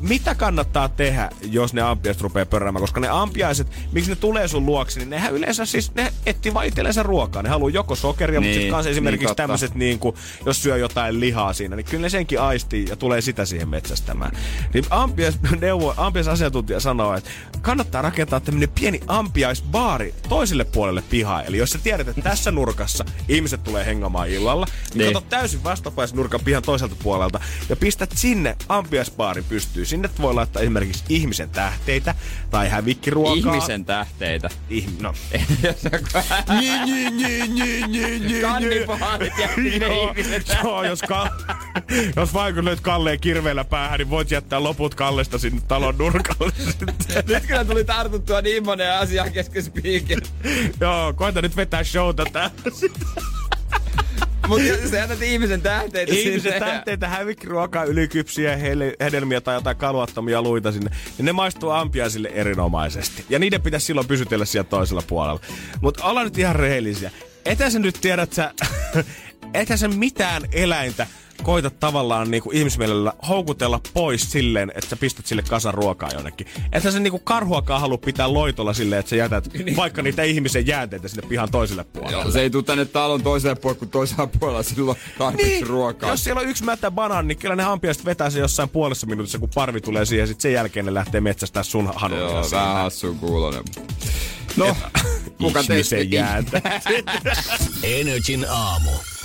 mitä kannattaa tehdä, jos ne ampiaiset rupeaa pörräämään, koska ne ampiaiset, miksi ne tulee sun luoksi, niin nehän yleensä siis, ne etsii vaan itsellensä ruokaa. Ne haluaa joko sokeria, niin, mutta Niin, sitten kanssa niin esimerkiksi totta. tämmöiset, niin kuin, jos syö jotain lihaa siinä, niin kyllä ne senkin aistii ja tulee sitä siihen metsästämään. Niin ampiais, neuvo, ampiais asiantuntija sanoo, että kannattaa rakentaa tämmöinen pieni ampiaisbaari toiselle puolelle pihaa. Eli jos sä tiedät, että tässä nurkassa ihmiset tulee hengamaan illalla, niin, Niin. niin. kato täysin vastapäisen nurkan pihan toiselta puolelta ja pistät sinne ampiaisbaarin pystyyn. Sinne voi laittaa esimerkiksi ihmisen tähteitä tai hävikkiruokaa. Ihmisen tähteitä. Ihm- no. Kannibaalit ja Joo, jos, ka- jos vaikka löit Kalleen kirveellä päähän, niin voit jättää loput Kallesta sinne talon nurkalle sitten. Nyt kyllä tuli tartuttua niin monen asian kesken. Joo, koita nyt vetää showta tää. Mutta sä jätät ihmisen tähteitä Ihmisen sinne. tähteitä, hävikkiruokaa, ylikypsiä hedelmiä tai jotain kaluattomia luita sinne, niin ne maistuu ampiaisille erinomaisesti. Ja niiden pitäisi silloin pysytellä siellä toisella puolella. Mutta ollaan nyt ihan rehellisiä. Etä sä nyt tiedät, sä, ethän sä mitään eläintä koita tavallaan niinku ihmismielellä houkutella pois silleen, että sä pistät sille kasan ruokaa jonnekin. Että sä niinku karhuakaan halua pitää loitolla silleen, että sä jätät vaikka niitä ihmisen jäänteitä sinne pihan toiselle puolelle. Joo, se ei tuu tänne talon toiselle puolelle, kun toisella puolella silloin tarpeeksi niin, ruokaa. Jos siellä on yksi mättä banaani, niin kyllä ne ampiaiset vetää se jossain puolessa minuutissa, kun parvi tulee siihen. Sitten sen jälkeen ne lähtee metsästää sun hanulia Joo, vähän hassun kuulonen. No, kuka teistä... jääntä. Energin aamu.